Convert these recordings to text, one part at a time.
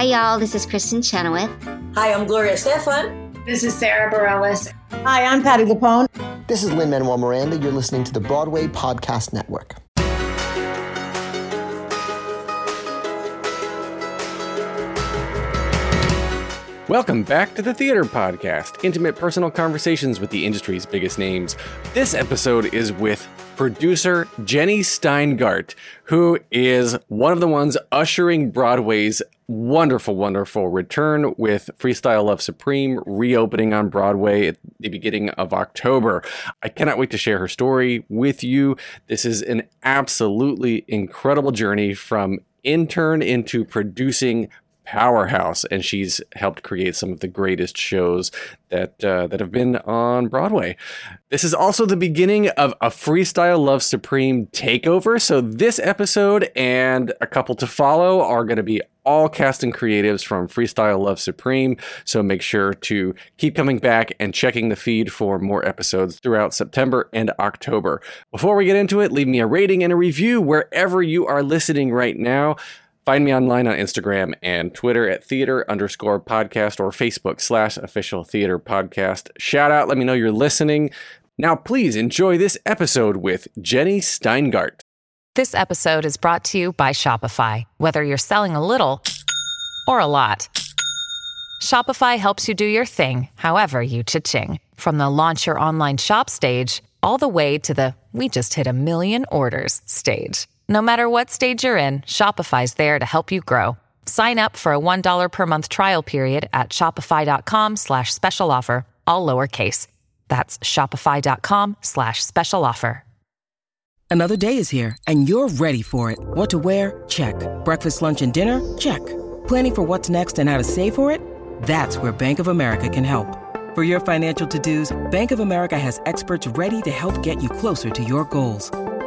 Hi, y'all. This is Kristin Chenoweth. Hi, I'm Gloria Estefan. This is Sara Bareilles. Hi, I'm Patty LuPone. This is Lin-Manuel Miranda. You're listening to the Broadway Podcast Network. Welcome back to the Theater Podcast, intimate personal conversations with the industry's biggest names. This episode is with producer Jenny Steingart, who is one of the ones ushering Broadway's wonderful, wonderful return with Freestyle Love Supreme reopening on Broadway at the beginning of October. I cannot wait to share her story with you. This is an absolutely incredible journey from intern into producing powerhouse, and she's helped create some of the greatest shows that uh, that have been on Broadway. This is also the beginning of a Freestyle Love Supreme takeover. So this episode and a couple to follow are going to be all cast and creatives from Freestyle Love Supreme. So make sure to keep coming back and checking the feed for more episodes throughout September and October. Before we get into it, leave me a rating and a review wherever you are listening right now. Find me online on Instagram and Twitter at theater underscore podcast or Facebook slash official theater podcast. Shout out, let me know you're listening. Now, please enjoy this episode with Jenny Steingart. This episode is brought to you by Shopify. Whether you're selling a little or a lot, Shopify helps you do your thing, however you cha-ching. From the launch your online shop stage, all the way to the we just hit a million orders stage. No matter what stage you're in, Shopify's there to help you grow. Sign up for a $1 per month trial period at shopify.com slash special offer, all lowercase. That's shopify.com slash special offer. Another day is here, and you're ready for it. What to wear? Check. Breakfast, lunch, and dinner? Check. Planning for what's next and how to save for it? That's where Bank of America can help. For your financial to-dos, Bank of America has experts ready to help get you closer to your goals.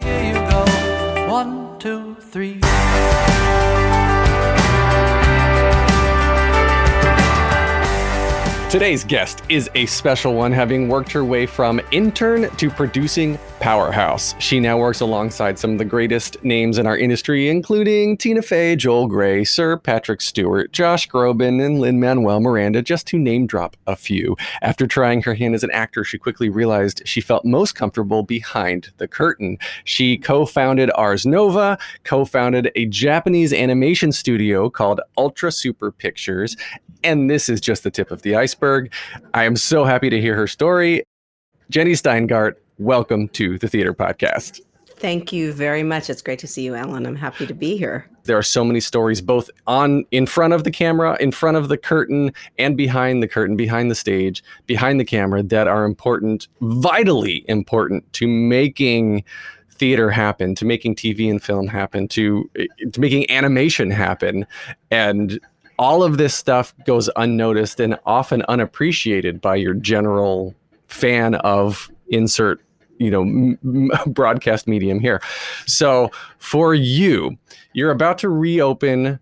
Here you go. One, two, three. Today's guest is a special one, having worked her way from intern to producing powerhouse. She now works alongside some of the greatest names in our industry, including Tina Fey, Joel Grey, Sir Patrick Stewart, Josh Groban, and Lin-Manuel Miranda, just to name drop a few. After trying her hand as an actor, she quickly realized she felt most comfortable behind the curtain. She co-founded Ars Nova, co-founded a Japanese animation studio called Ultra Super Pictures, and this is just the tip of the iceberg. I am so happy to hear her story. Jenny Steingart, welcome to the Theater Podcast. Thank you very much. It's great to see you, Alan. I'm happy to be here. There are so many stories, both on in front of the camera, in front of the curtain, and behind the curtain, behind the stage, behind the camera, that are important, vitally important to making theater happen, to making TV and film happen, to to making animation happen, and all of this stuff goes unnoticed and often unappreciated by your general fan of insert you know m- broadcast medium here. So for you you're about to reopen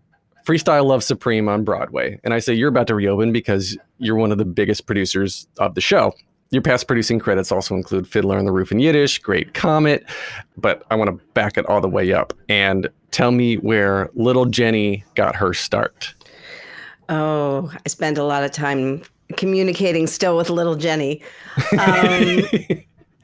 freestyle love supreme on broadway. And i say you're about to reopen because you're one of the biggest producers of the show. Your past producing credits also include fiddler on the roof in yiddish great comet but i want to back it all the way up and tell me where little jenny got her start Oh, I spend a lot of time communicating still with little Jenny. Um,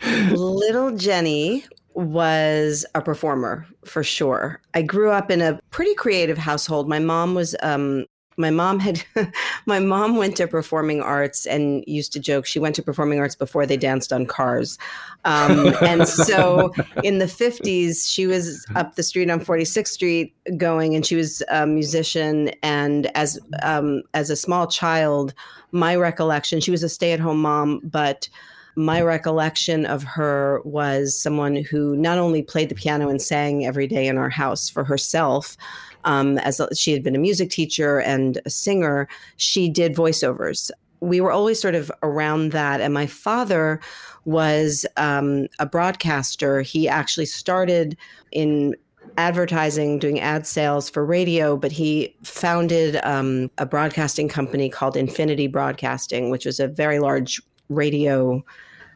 little Jenny was a performer for sure. I grew up in a pretty creative household. My mom was um, my mom had my mom went to performing arts and used to joke she went to performing arts before they danced on cars. Um, and so in the 50s she was up the street on 46th street going and she was a musician. And as um, as a small child my recollection she was a stay-at-home mom but my recollection of her was someone who not only played the piano and sang every day in our house for herself, um, as she had been a music teacher and a singer, she did voiceovers. We were always sort of around that. And my father was um, a broadcaster. He actually started in advertising, doing ad sales for radio, but he founded um, a broadcasting company called Infinity Broadcasting, which was a very large radio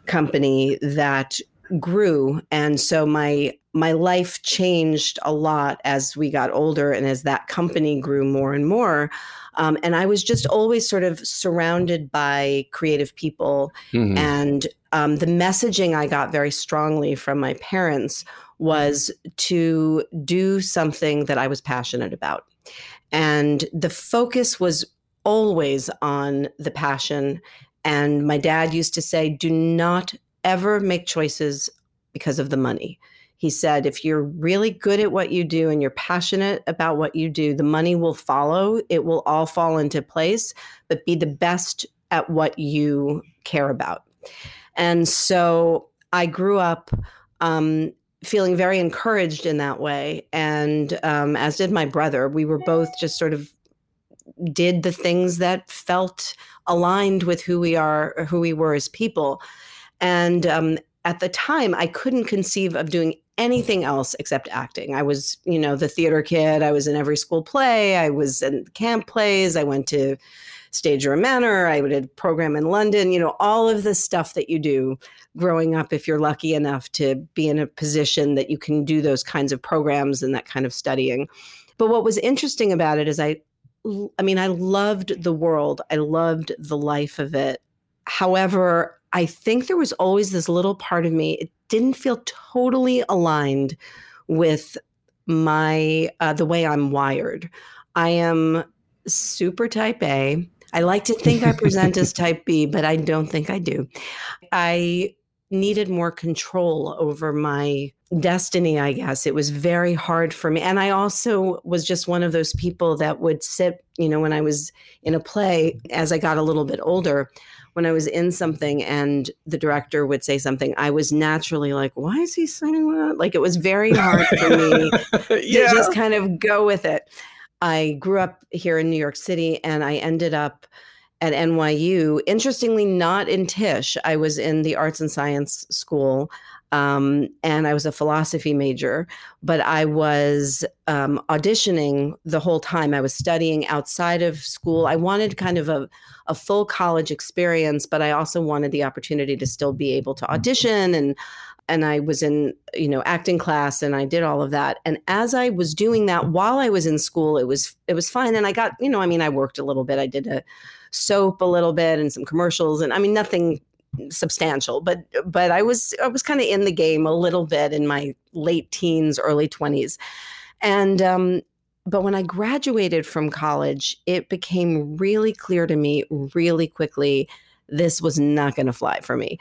company that grew and so my my life changed a lot as we got older and as that company grew more and more um, and i was just always sort of surrounded by creative people mm-hmm. and um, the messaging i got very strongly from my parents was to do something that i was passionate about and the focus was always on the passion and my dad used to say, do not ever make choices because of the money. He said, if you're really good at what you do and you're passionate about what you do, the money will follow. It will all fall into place, but be the best at what you care about. And so I grew up um, feeling very encouraged in that way. And um, as did my brother, we were both just sort of did the things that felt aligned with who we are, who we were as people. And um, at the time, I couldn't conceive of doing anything else except acting. I was, you know, the theater kid. I was in every school play. I was in camp plays. I went to Stagedoor Manor. I did a program in London. You know, all of the stuff that you do growing up, if you're lucky enough to be in a position that you can do those kinds of programs and that kind of studying. But what was interesting about it is I I mean, I loved the world. I loved the life of it. However, I think there was always this little part of me, it didn't feel totally aligned with my uh, the way I'm wired. I am super type A. I like to think I present as type B, but I don't think I do. I needed more control over my destiny, I guess. It was very hard for me. And I also was just one of those people that would sit, you know, when I was in a play, as I got a little bit older, when I was in something and the director would say something, I was naturally like, why is he saying that? Like it was very hard for me yeah. to just kind of go with it. I grew up here in New York City and I ended up at NYU. Interestingly, not in Tisch. I was in the arts and science school. Um, and I was a philosophy major, but I was um, auditioning the whole time. I was studying outside of school. I wanted kind of a, a full college experience, but I also wanted the opportunity to still be able to audition and and I was in, you know, acting class and I did all of that. And as I was doing that while I was in school, it was it was fine. And I got, you know, I mean, I worked a little bit. I did a soap a little bit and some commercials and I mean nothing substantial but but I was I was kind of in the game a little bit in my late teens early 20s and um but when I graduated from college it became really clear to me really quickly this was not going to fly for me.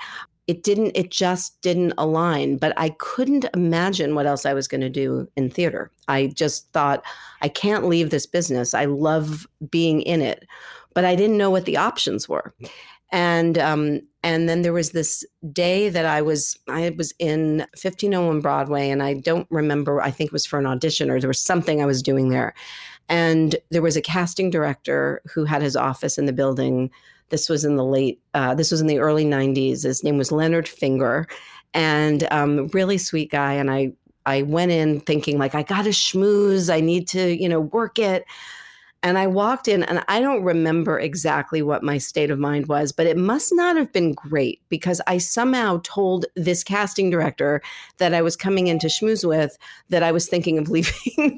It didn't it just didn't align but i couldn't imagine what else i was going to do in theater. I just thought i can't leave this business. I love being in it. But I didn't know what the options were. And um, and then there was this day that I was I was in 1501 Broadway, and I don't remember. I think it was for an audition or there was something I was doing there. And there was a casting director who had his office in the building. This was in the late. Uh, this was in the early 90s. His name was Leonard Finger, and um, really sweet guy. And I I went in thinking like I got to schmooze. I need to you know work it. And I walked in, and I don't remember exactly what my state of mind was, but it must not have been great because I somehow told this casting director that I was coming into schmooze with that I was thinking of leaving.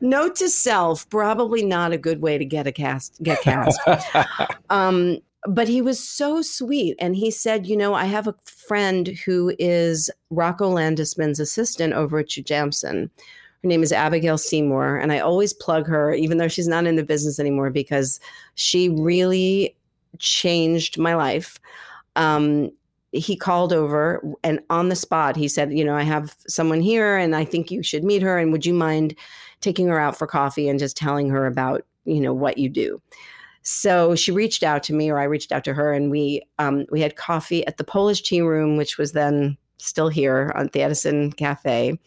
Note to self: probably not a good way to get a cast get cast. um, but he was so sweet, and he said, "You know, I have a friend who is Rocco Landesman's assistant over at Jujamcyn." Her name is Abigail Seymour, and I always plug her, even though she's not in the business anymore, because she really changed my life. Um, he called over and on the spot he said, You know, I have someone here and I think you should meet her. And would you mind taking her out for coffee and just telling her about, you know, what you do? So she reached out to me, or I reached out to her, and we um, we had coffee at the Polish Tea Room, which was then still here at the Edison Cafe,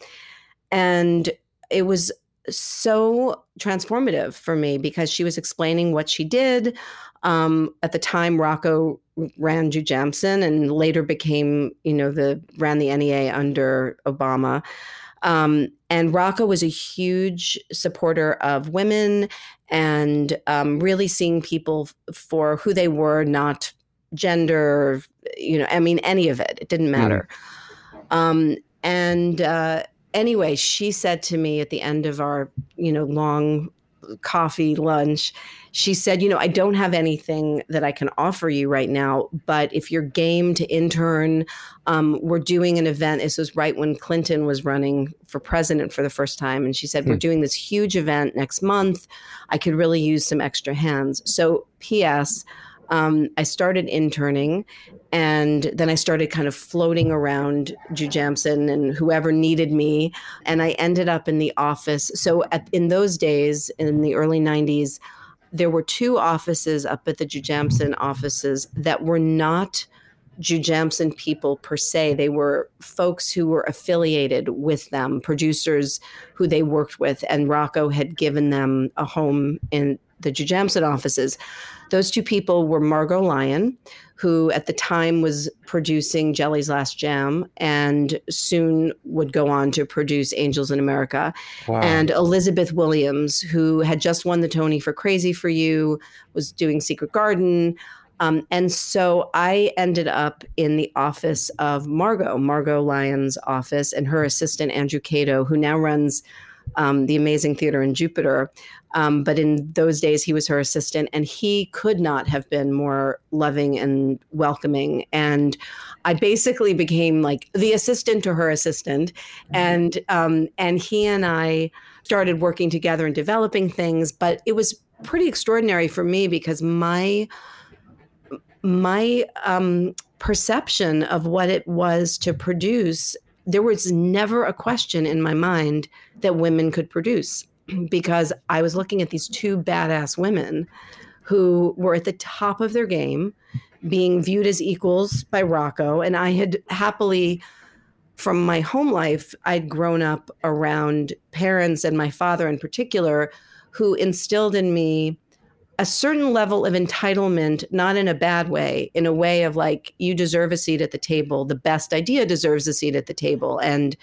and it was so transformative for me because she was explaining what she did. Um, at the time, Rocco ran Jujamcyn and later became, you know, the ran the NEA under Obama. Um, and Rocco was a huge supporter of women and um, really seeing people f- for who they were, not gender, you know, I mean, any of it. It didn't hmm. matter. Mm. Um, and uh, anyway, she said to me at the end of our, you know, long coffee lunch, she said, You know, I don't have anything that I can offer you right now, but if you're game to intern, um, we're doing an event. This was right when Clinton was running for president for the first time. And she said, We're hmm. doing this huge event next month. I could really use some extra hands. So, P.S., um, I started interning and then I started kind of floating around Jujamcyn and whoever needed me. And I ended up in the office. So at, in those days, in the early 90s, there were two offices up at the Jujamcyn offices that were not Jujamcyn people per se. They were folks who were affiliated with them, producers who they worked with, and Rocco had given them a home in the Jujamcyn offices. Those two people were Margo Lion, who at the time was producing Jelly's Last Jam and soon would go on to produce Angels in America, wow. and Elizabeth Williams, who had just won the Tony for Crazy for You, was doing Secret Garden. Um, and so I ended up in the office of Margo, Margo Lion's office, and her assistant, Andrew Kato, who now runs um, the Amazing Theater in Jupiter. Um, but in those days, he was her assistant, and he could not have been more loving and welcoming. And I basically became like the assistant to her assistant, mm-hmm. and um, and he and I started working together and developing things. But it was pretty extraordinary for me because my my um, perception of what it was to produce there was never a question in my mind that women could produce because I was looking at these two badass women who were at the top of their game, being viewed as equals by Rocco. And I had happily, from my home life, I'd grown up around parents and my father in particular, who instilled in me a certain level of entitlement, not in a bad way, in a way of like, you deserve a seat at the table. The best idea deserves a seat at the table. And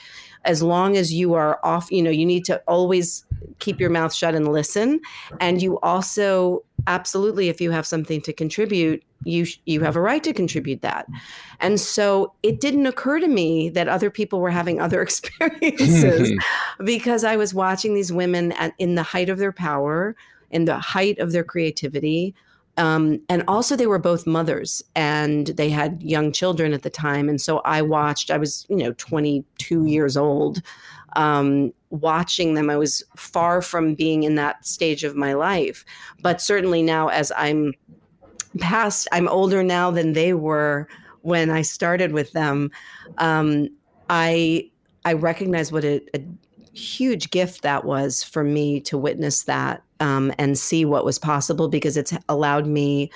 as long as you are off, you know, you need to always keep your mouth shut and listen. And you also, absolutely, if you have something to contribute, you you have a right to contribute that. And so it didn't occur to me that other people were having other experiences because I was watching these women at, in the height of their power in the height of their creativity. Um, and also, they were both mothers and they had young children at the time. And so I watched, I was, you know, 22 years old, um, watching them. I was far from being in that stage of my life. But certainly now, as I'm past, I'm older now than they were when I started with them. Um, I I recognize what a, a huge gift that was for me to witness that um, and see what was possible because it's allowed me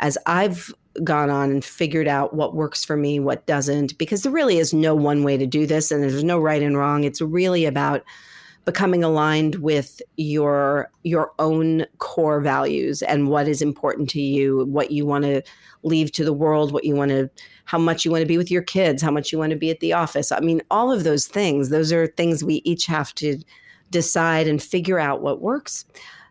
as I've gone on and figured out what works for me, what doesn't, because there really is no one way to do this and there's no right and wrong. It's really about becoming aligned with your your own core values and what is important to you, what you want to leave to the world, what you want to how much you want to be with your kids, how much you want to be at the office. I mean, all of those things, those are things we each have to decide and figure out what works.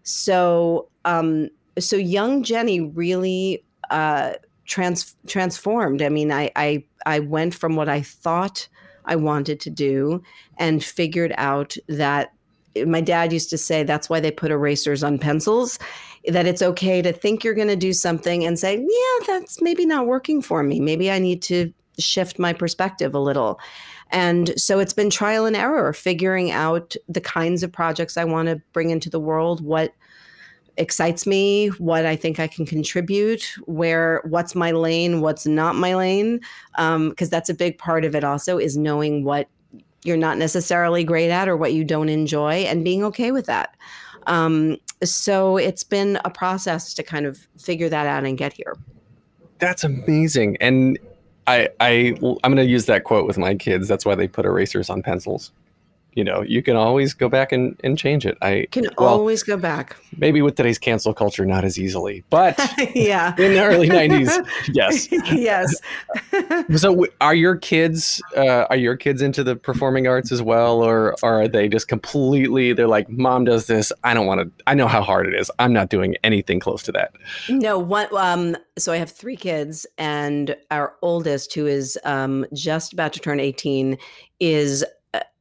So, um, so young Jenny really uh, trans- transformed. I mean, I, I I went from what I thought I wanted to do and figured out that my dad used to say that's why they put erasers on pencils that it's okay to think you're going to do something and say yeah that's maybe not working for me maybe i need to shift my perspective a little. And so it's been trial and error, figuring out the kinds of projects I want to bring into the world, what excites me, what I think I can contribute, where what's my lane, what's not my lane, because um, that's a big part of it. Also, is knowing what you're not necessarily great at or what you don't enjoy, and being okay with that. Um, so it's been a process to kind of figure that out and get here. That's amazing, and I I I'm going to use that quote with my kids. That's why they put erasers on pencils you know, you can always go back and, and change it. I can well, always go back. Maybe with today's cancel culture, not as easily, but yeah, in the early '90s, yes, yes. so, are your kids uh, are your kids into the performing arts as well, or, or are they just completely? They're like, "Mom does this. I don't want to. I know how hard it is. I'm not doing anything close to that." No, one. Um, so I have three kids, and our oldest, who is um, just about to turn 18, is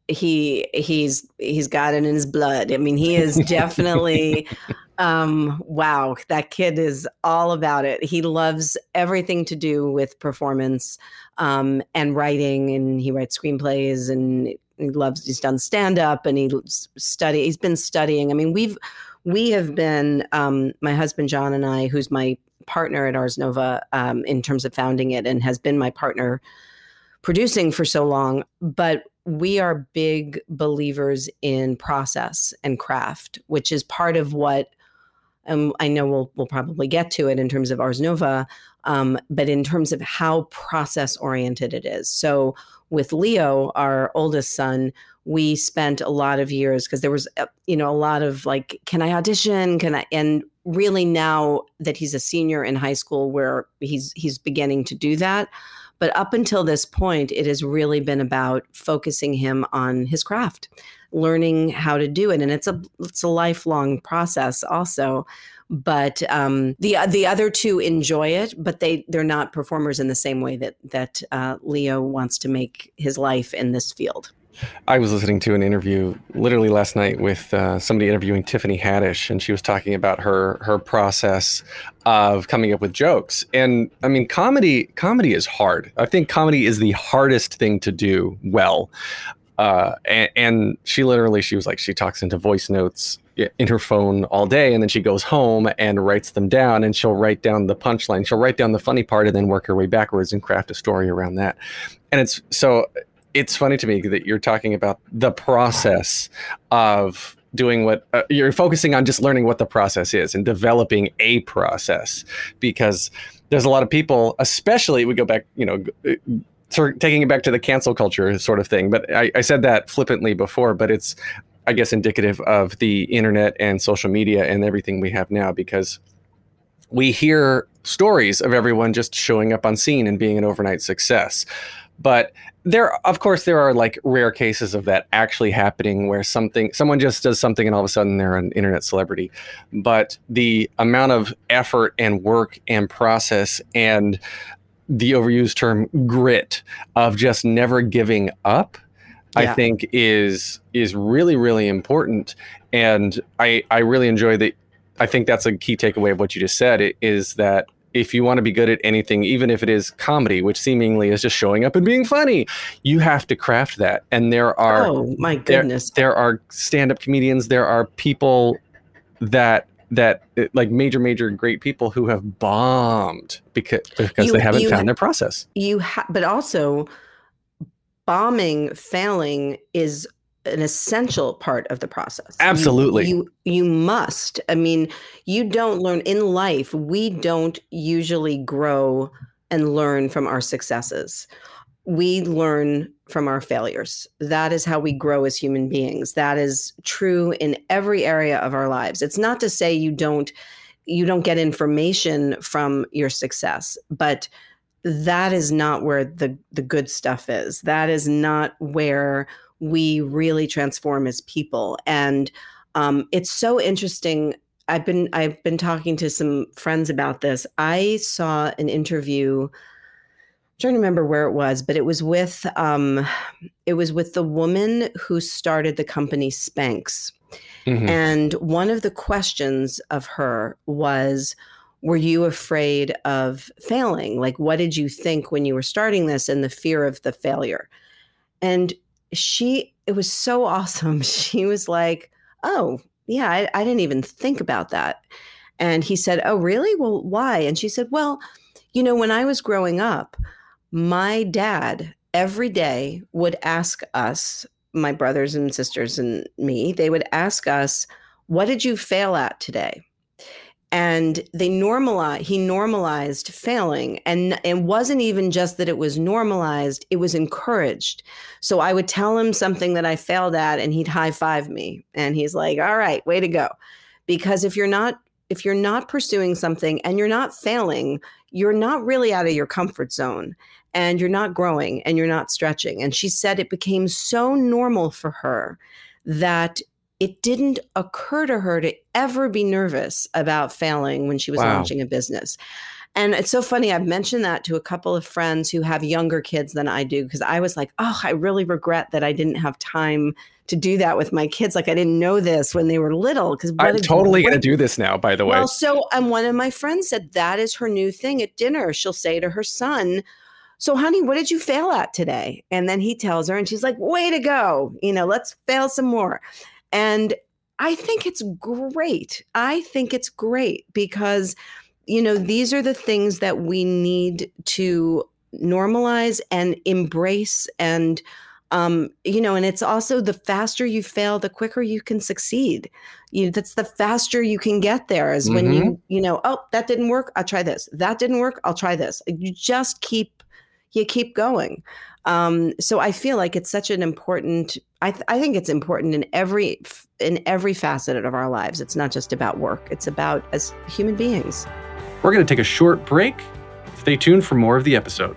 he he's he's got it in his blood. I mean, he is definitely um wow, that kid is all about it. He loves everything to do with performance um and writing and he writes screenplays and he loves he's done stand up and he study he's been studying. I mean, we've we have been um my husband John and I who's my partner at Ars Nova um in terms of founding it and has been my partner producing for so long, but we are big believers in process and craft, which is part of what um, I know we'll we'll probably get to it in terms of Ars Nova, um, but in terms of how process oriented it is. So with Leo, our oldest son, we spent a lot of years because there was uh, you know a lot of like, can I audition? Can I? And really now that he's a senior in high school, where he's he's beginning to do that. But up until this point, it has really been about focusing him on his craft, learning how to do it, and it's a it's a lifelong process also. But um, the the other two enjoy it, but they they're not performers in the same way that that uh, Leo wants to make his life in this field. I was listening to an interview literally last night with uh, somebody interviewing Tiffany Haddish, and she was talking about her her process of coming up with jokes. And I mean, comedy comedy is hard. I think comedy is the hardest thing to do well. Uh, and, and she literally, she was like, she talks into voice notes in her phone all day and then she goes home and writes them down and she'll write down the punchline she'll write down the funny part and then work her way backwards and craft a story around that and it's so it's funny to me that you're talking about the process of doing what uh, you're focusing on just learning what the process is and developing a process because there's a lot of people especially we go back you know uh, taking it back to the cancel culture sort of thing but I, I said that flippantly before but it's i guess indicative of the internet and social media and everything we have now because we hear stories of everyone just showing up on scene and being an overnight success but there of course there are like rare cases of that actually happening where something someone just does something and all of a sudden they're an internet celebrity but the amount of effort and work and process and the overused term grit of just never giving up yeah. i think is is really really important and i i really enjoy the i think that's a key takeaway of what you just said is that if you want to be good at anything, even if it is comedy, which seemingly is just showing up and being funny, you have to craft that. And there are oh my goodness, there, there are stand-up comedians, there are people that that like major major great people who have bombed because because you, they haven't found their process. You ha- but also bombing failing is an essential part of the process. Absolutely. You, you, you must. I mean, you don't learn in life. We don't usually grow and learn from our successes. We learn from our failures. That is how we grow as human beings. That is true in every area of our lives. It's not to say you don't you don't get information from your success, but that is not where the the good stuff is. That is not where we really transform as people. And um, it's so interesting. I've been I've been talking to some friends about this. I saw an interview. I'm trying to remember where it was, but it was with um, it was with the woman who started the company Spanx. Mm-hmm. And one of the questions of her was, were you afraid of failing? Like, what did you think when you were starting this and the fear of the failure? And she, it was so awesome. She was like, Oh, yeah, I, I didn't even think about that. And he said, Oh, really? Well, why? And she said, Well, you know, when I was growing up, my dad every day would ask us, my brothers and sisters and me, they would ask us, What did you fail at today? And they normalize he normalized failing and it wasn't even just that it was normalized it was encouraged. So i would tell him something that i failed at and he'd high five me and he's like all right way to go. Because if you're not if you're not pursuing something and you're not failing you're not really out of your comfort zone and you're not growing and you're not stretching. And she said it became so normal for her that it didn't occur to her to ever be nervous about failing when she was wow. launching a business. And it's so funny. I've mentioned that to a couple of friends who have younger kids than I do because I was like, oh, I really regret that I didn't have time to do that with my kids. Like I didn't know this when they were little. Because I'm totally going to do this now. By the way. Well, so and one of my friends said that is her new thing at dinner. She'll say to her son, "So, honey, what did you fail at today?" And then he tells her, and she's like, "Way to go! You know, let's fail some more." And I think it's great. I think it's great because, you know, these are the things that we need to normalize and embrace and um, you know, and it's also the faster you fail, the quicker you can succeed. You that's the faster you can get there is mm-hmm. when you, mm-hmm. you know, oh, that didn't work, I'll try this. That didn't work, I'll try this. You just keep you keep going. Um, so I feel like it's such an important. I, th- I think it's important in every in every facet of our lives. It's not just about work. It's about as human beings. We're going to take a short break. Stay tuned for more of the episode.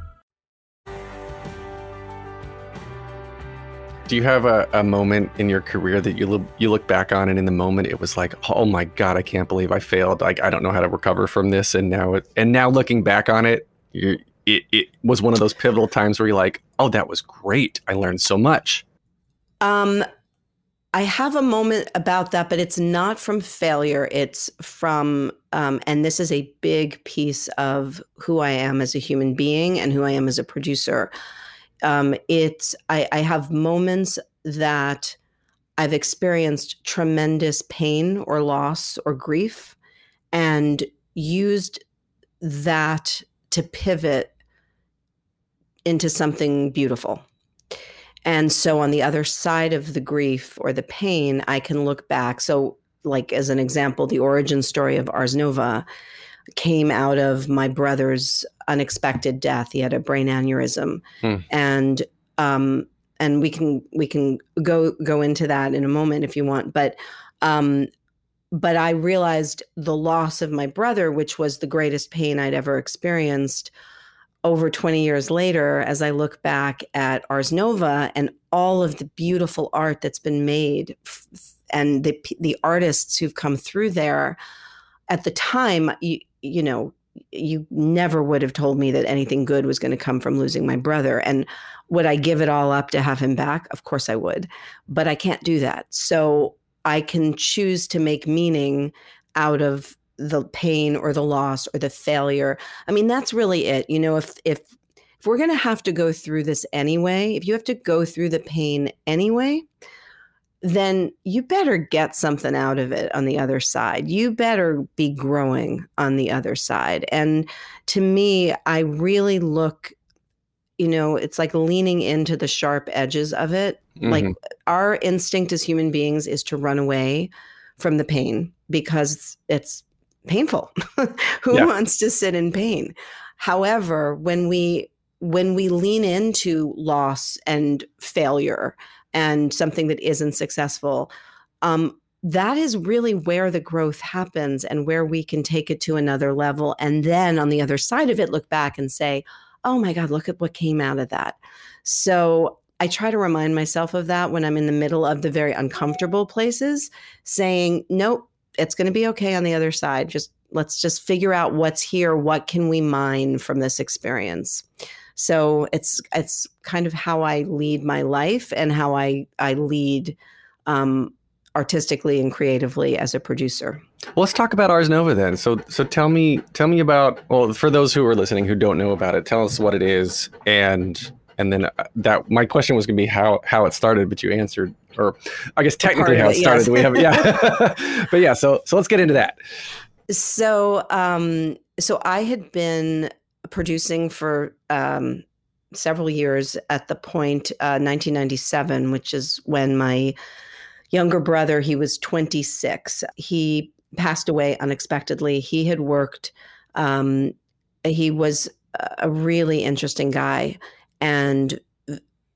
Do you have a, a moment in your career that you look you look back on and in the moment it was like, oh my god, I can't believe I failed. Like I don't know how to recover from this. And now it, and now looking back on it, it it was one of those pivotal times where you're like, oh, that was great. I learned so much. Um, I have a moment about that, but it's not from failure. It's from, um, and this is a big piece of who I am as a human being and who I am as a producer um, it's I, I have moments that I've experienced tremendous pain or loss or grief and used that to pivot into something beautiful. And so on the other side of the grief or the pain, I can look back. So, like as an example, the origin story of Ars Nova came out of my brother's unexpected death. He had a brain aneurysm, hmm. and um, and we can we can go go into that in a moment if you want. But um, but I realized the loss of my brother, which was the greatest pain I'd ever experienced. Over 20 years later, as I look back at Ars Nova and all of the beautiful art that's been made, and the the artists who've come through there, at the time, you, you know, you never would have told me that anything good was going to come from losing my brother. And would I give it all up to have him back? Of course I would. But I can't do that. So I can choose to make meaning out of the pain or the loss or the failure. I mean, that's really it. You know, if if if we're going to have to go through this anyway, if you have to go through the pain anyway, then you better get something out of it on the other side. You better be growing on the other side. And to me, I really look, you know, it's like leaning into the sharp edges of it. Mm-hmm. Like our instinct as human beings is to run away from the pain because it's painful. Who yeah. wants to sit in pain? However, when we when we lean into loss and failure and something that isn't successful um, that is really where the growth happens and where we can take it to another level. And then on the other side of it, look back and say, oh my God, look at what came out of that. So I try to remind myself of that when I'm in the middle of the very uncomfortable places, saying, nope, it's going to be okay on the other side. Just let's just figure out what's here. What can we mine from this experience? So it's it's kind of how I lead my life and how I I lead um, artistically and creatively as a producer. Well, let's talk about Ars Nova then. So, so tell me, tell me about. Well, for those who are listening who don't know about it, tell us what it is, and and then uh, that my question was going to be how how it started, but you answered, or I guess technically how it, it started. Yes. We have, yeah, but yeah. So so let's get into that. So um, so I had been producing for um several years at the point uh, 1997, which is when my younger brother, he was 26. He passed away unexpectedly. He had worked, um, he was a really interesting guy. And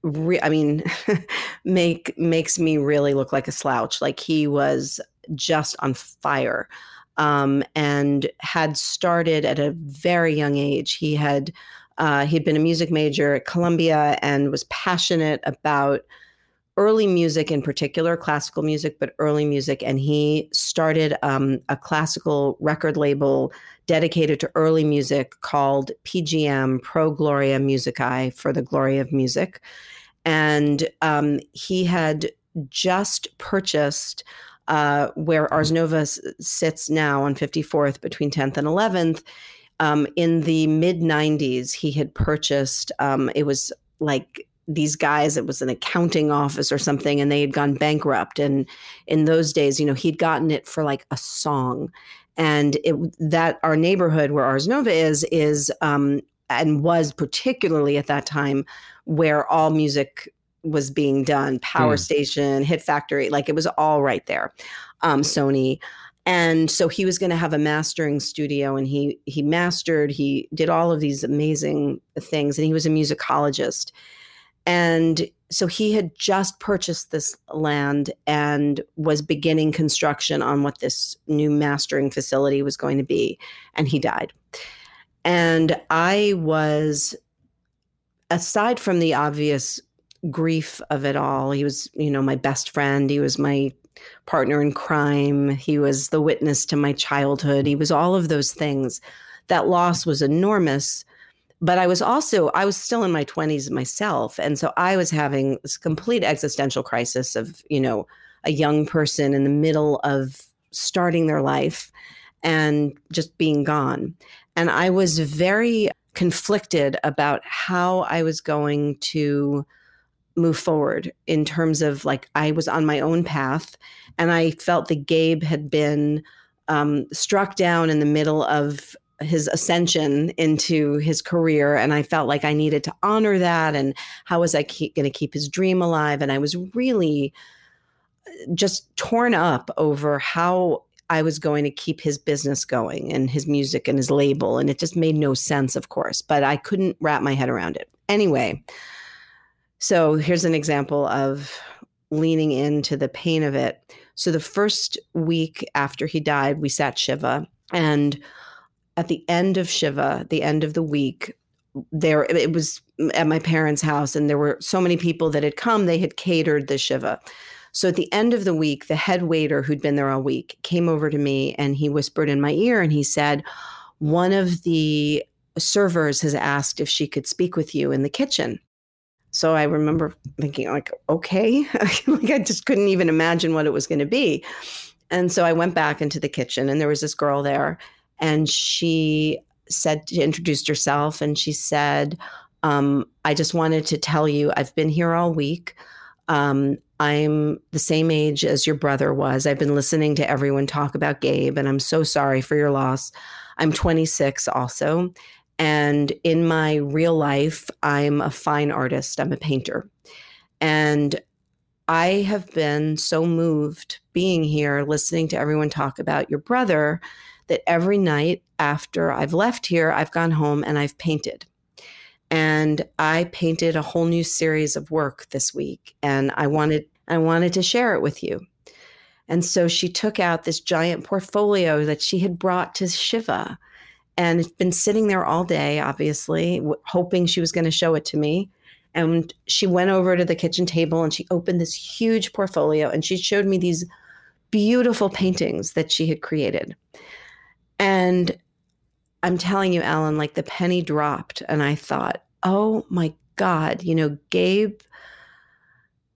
re- I mean, make makes me really look like a slouch. Like he was just on fire, um, and had started at a very young age. He had uh, he'd been a music major at Columbia and was passionate about early music in particular, classical music, but early music. And he started um, a classical record label dedicated to early music called PGM, Pro Gloria Musicae, for the glory of music. And um, he had just purchased uh, where Ars Nova sits now on 54th between 10th and 11th. Um, in the mid 90s, he had purchased, um, it was like these guys it was an accounting office or something and they had gone bankrupt and in those days you know he'd gotten it for like a song and it that our neighborhood where ars nova is is um and was particularly at that time where all music was being done power mm. station hit factory like it was all right there um sony and so he was going to have a mastering studio and he he mastered he did all of these amazing things and he was a musicologist and so he had just purchased this land and was beginning construction on what this new mastering facility was going to be. And he died. And I was, aside from the obvious grief of it all, he was, you know, my best friend. He was my partner in crime. He was the witness to my childhood. He was all of those things. That loss was enormous but I was also I was still in my 20s myself and so I was having this complete existential crisis of you know a young person in the middle of starting their life and just being gone and I was very conflicted about how I was going to move forward in terms of like I was on my own path and I felt that Gabe had been um, struck down in the middle of his ascension into his career and i felt like i needed to honor that and how was i going to keep his dream alive? And i was really uh, just torn up over how i was going to keep his business going and his music and his label and it just made no sense of course but i couldn't wrap my head around it. Anyway so here's an example of leaning into the pain of it so the first week after he died we sat shiva and at the end of Shiva, the end of the week, there it was at my parents' house, and there were so many people that had come. They had catered the Shiva. So at the end of the week, the head waiter who'd been there all week came over to me and he whispered in my ear and he said, One of the servers has asked if she could speak with you in the kitchen. So I remember thinking, like, okay, like I just couldn't even imagine what it was going to be. And so I went back into the kitchen and there was this girl there and she said she introduced herself and she said um, i just wanted to tell you i've been here all week. Um, i'm the same age as your brother was. I've been listening to everyone talk about gabe and i'm so sorry for your loss. I'm 26 also and in my real life i'm a fine artist i'm a painter and i have been so moved being here listening to everyone talk about your brother that every night after I've left here, I've gone home and I've painted. And I painted a whole new series of work this week and I wanted I wanted to share it with you. And so she took out this giant portfolio that she had brought to Shiva and it's been sitting there all day, obviously, w- hoping she was going to show it to me. And she went over to the kitchen table and she opened this huge portfolio and she showed me these beautiful paintings that she had created. And I'm telling you, Alan, like the penny dropped. And I thought, oh my God, you know, Gabe,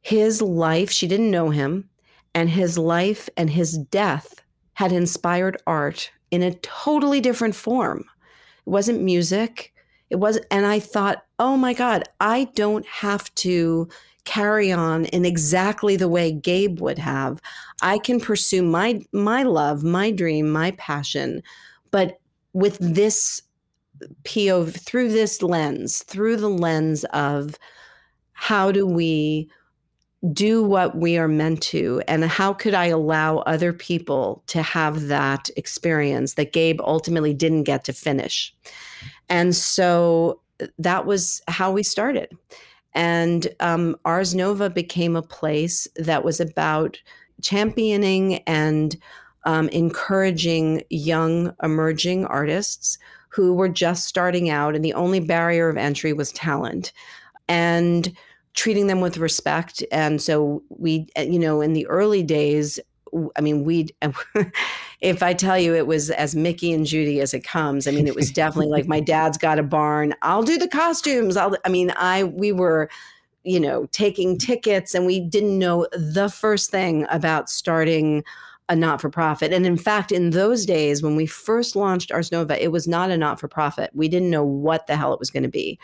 his life, she didn't know him, and his life and his death had inspired art in a totally different form. It wasn't music. It was, and I thought, oh my God, I don't have to carry on in exactly the way Gabe would have. I can pursue my my love, my dream, my passion, but with this POV through this lens, through the lens of how do we do what we are meant to and how could i allow other people to have that experience that gabe ultimately didn't get to finish? And so that was how we started. And um, ars nova became a place that was about championing and um, encouraging young emerging artists who were just starting out and the only barrier of entry was talent. And treating them with respect. And so we, uh, you know, in the early days, I mean, we, if I tell you it was as Mickey and Judy as it comes, I mean, it was definitely like my dad's got a barn. I'll do the costumes. I'll, I mean, I, we were, you know, taking tickets and we didn't know the first thing about starting a not for profit. And in fact, in those days, when we first launched Ars Nova, it was not a not for profit. We didn't know what the hell it was going to be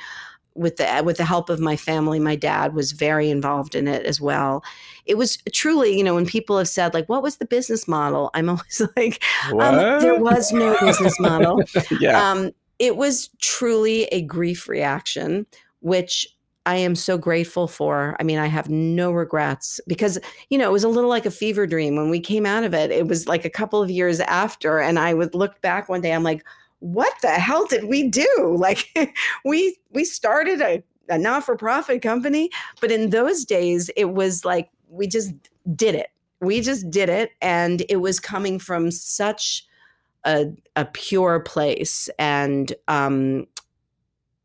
with the with the help of my family my dad was very involved in it as well it was truly you know when people have said like what was the business model i'm always like um, there was no business model yeah. Um, it was truly a grief reaction which I am so grateful for. I mean, I have no regrets because, you know, it was a little like a fever dream when we came out of it. It was like a couple of years after. And I would look back one day, I'm like, what the hell did we do? Like we we started a, a not-for-profit company, but in those days it was like we just did it. We just did it and it was coming from such a, a pure place and um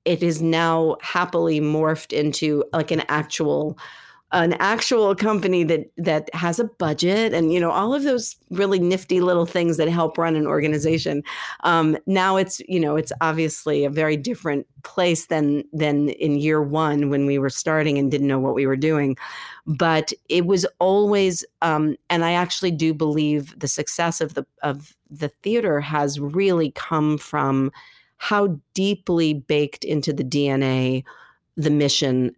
it is now happily morphed into like an actual an actual company that that has a budget and you know all of those really nifty little things that help run an organization. Um, now it's you know it's obviously a very different place than than in year one when we were starting and didn't know what we were doing. But it was always um, and i actually do believe the success of the of the theater has really come from how deeply baked into the dna the mission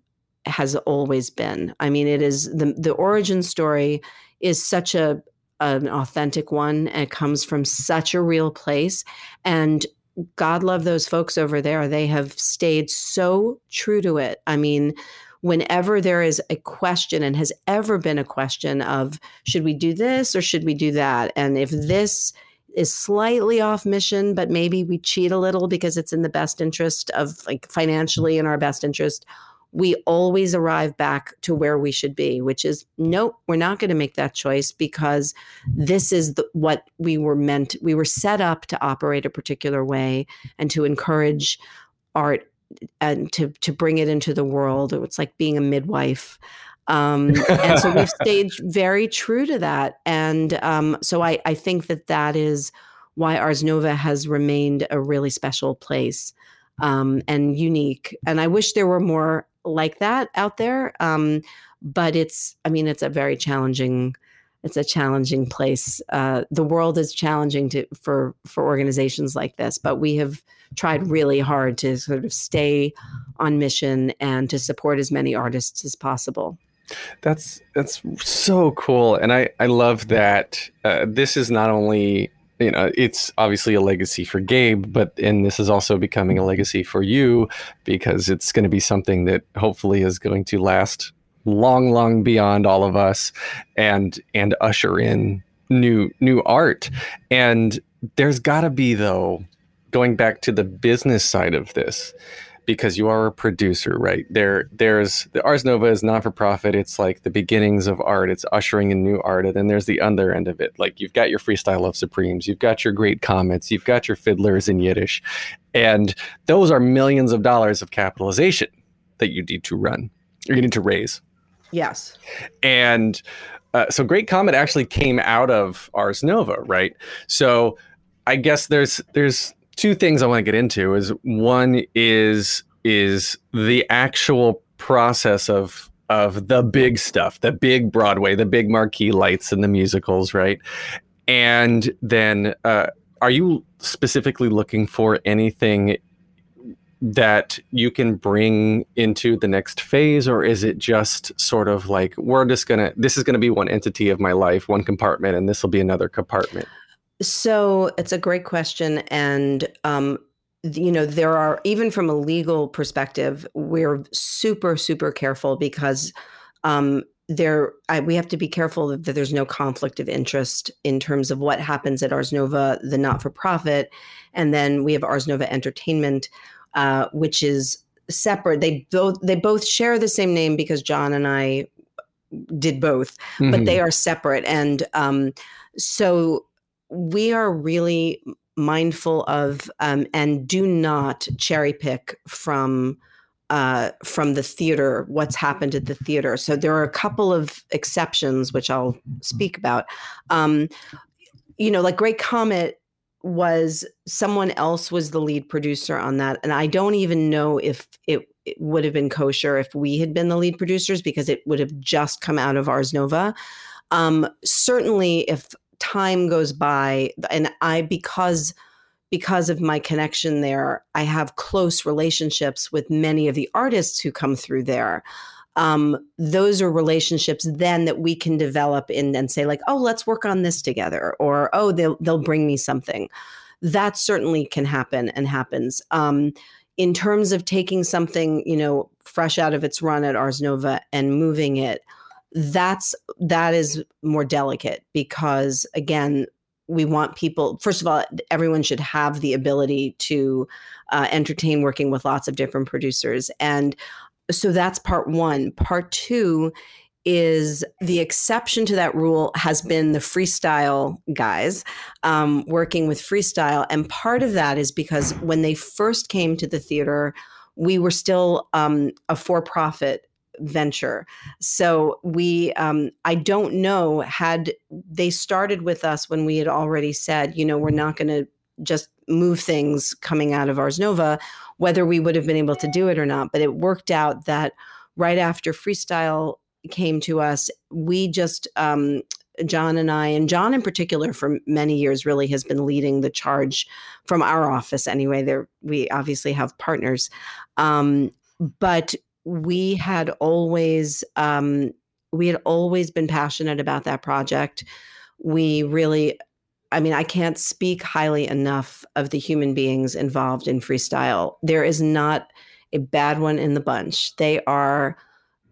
has always been. I mean, it is the the origin story is such a an authentic one and it comes from such a real place and God love those folks over there. They have stayed so true to it. I mean, whenever there is a question and has ever been a question of should we do this or should we do that? And if this is slightly off mission, but maybe we cheat a little because it's in the best interest of like financially in our best interest we always arrive back to where we should be, which is nope, we're not going to make that choice because this is the, what we were meant. We were set up to operate a particular way and to encourage art and to to bring it into the world. It's like being a midwife. Um, and so we've stayed very true to that. And um, so I, I think that that is why Ars Nova has remained a really special place um, and unique. And I wish there were more like that out there. Um, but it's, I mean, it's a very challenging, it's a challenging place. Uh, the world is challenging to for for organizations like this, but we have tried really hard to sort of stay on mission and to support as many artists as possible. That's that's so cool, and I I love that uh, this is not only you know it's obviously a legacy for Gabe, but and this is also becoming a legacy for you because it's going to be something that hopefully is going to last long, long beyond all of us, and and usher in new new art. And there's got to be though, going back to the business side of this, because you are a producer, right? There, there's the Ars Nova is not for profit. It's like the beginnings of art. It's ushering in new art, and then there's the other end of it. Like you've got your freestyle Love Supremes, you've got your great comets, you've got your fiddlers in Yiddish, and those are millions of dollars of capitalization that you need to run or you need to raise. Yes. And uh, so Great Comet actually came out of Ars Nova, right? So I guess there's there's two things I want to get into. Is one is is the actual process of of the big stuff, the big Broadway, the big marquee lights and the musicals, right? And then, uh, are you specifically looking for anything that you can bring into the next phase or is it just sort of like we're just gonna this is gonna be one entity of my life one compartment and this will be another compartment so it's a great question and um, you know there are even from a legal perspective we're super super careful because um, there I, we have to be careful that there's no conflict of interest in terms of what happens at ars nova the not-for-profit and then we have ars nova entertainment uh, which is separate. They both they both share the same name because John and I did both, mm-hmm. but they are separate. And um, so we are really mindful of um, and do not cherry pick from uh, from the theater what's happened at the theater. So there are a couple of exceptions which I'll speak about. Um, you know, like Great Comet was someone else was the lead producer on that and i don't even know if it, it, would have been kosher if we had been the lead producers because it would have just come out of ars nova um, certainly if time goes by and i because because of my connection there i have close relationships with many of the artists who come through there. Um, those are relationships then that we can develop in and say like oh let's work on this together or oh they'll they'll bring me something. That certainly can happen and happens. Um, in terms of taking something you know fresh out of its run at ars nova and moving it that's that is more delicate because again we want people first of all everyone should have the ability to uh, entertain working with lots of different producers and so that's part one. Part two is the exception to that rule has been the freestyle guys um, working with freestyle. And part of that is because when they first came to the theater, we were still um, a for profit venture. So we, um, I don't know, had they started with us when we had already said, you know, we're not going to just move things coming out of Ars Nova, whether we would have been able to do it or not. But it worked out that right after freestyle came to us, we just, um, John and I, and John in particular, for many years, really has been leading the charge from our office. Anyway, there we obviously have partners, um, but we had always um, we had always been passionate about that project. We really I mean, I can't speak highly enough of the human beings involved in freestyle. There is not a bad one in the bunch. They are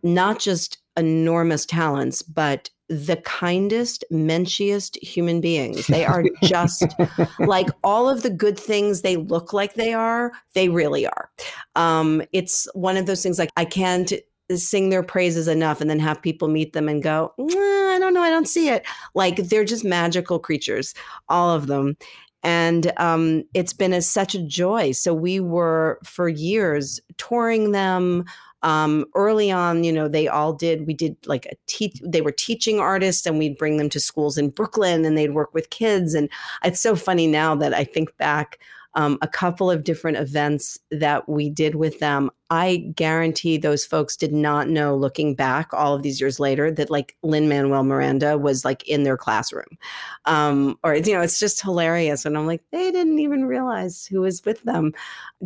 not just enormous talents, but the kindest, menschiest human beings. They are just like all of the good things they look like they are, they really are. Um, it's one of those things like I can't sing their praises enough and then have people meet them and go, I don't know, I don't see it. Like they're just magical creatures, all of them. And um, it's been a, such a joy. So we were for years touring them. Um, early on, you know, they all did. We did like a teach. They were teaching artists, and we'd bring them to schools in Brooklyn, and they'd work with kids. And it's so funny now that I think back um, a couple of different events that we did with them. I guarantee those folks did not know, looking back all of these years later, that like Lin Manuel Miranda was like in their classroom. Um, or, you know, it's just hilarious. And I'm like, they didn't even realize who was with them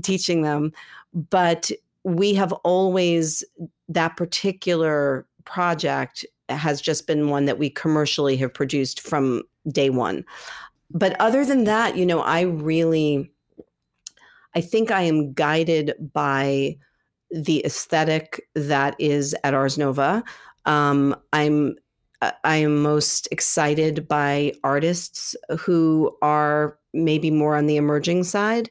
teaching them. But we have always, that particular project has just been one that we commercially have produced from day one. But other than that, you know, I really I think I am guided by the aesthetic that is at Ars Nova. Um, I'm I am most excited by artists who are maybe more on the emerging side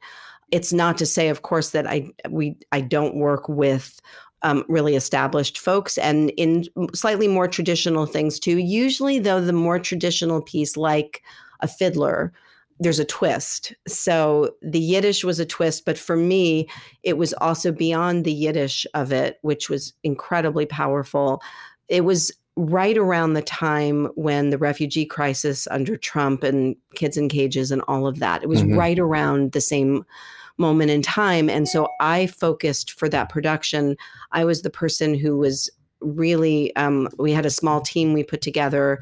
it's not to say, of course, that I we I don't work with um, really established folks and in slightly more traditional things too. Usually, though, the more traditional piece, like a fiddler, there's a twist. So the Yiddish was a twist, but for me, it was also beyond the Yiddish of it, which was incredibly powerful. It was right around the time when the refugee crisis under Trump and kids in cages and all of that. It was mm-hmm. right around the same moment in time. And so I focused for that production. I was the person who was really, um, we had a small team we put together.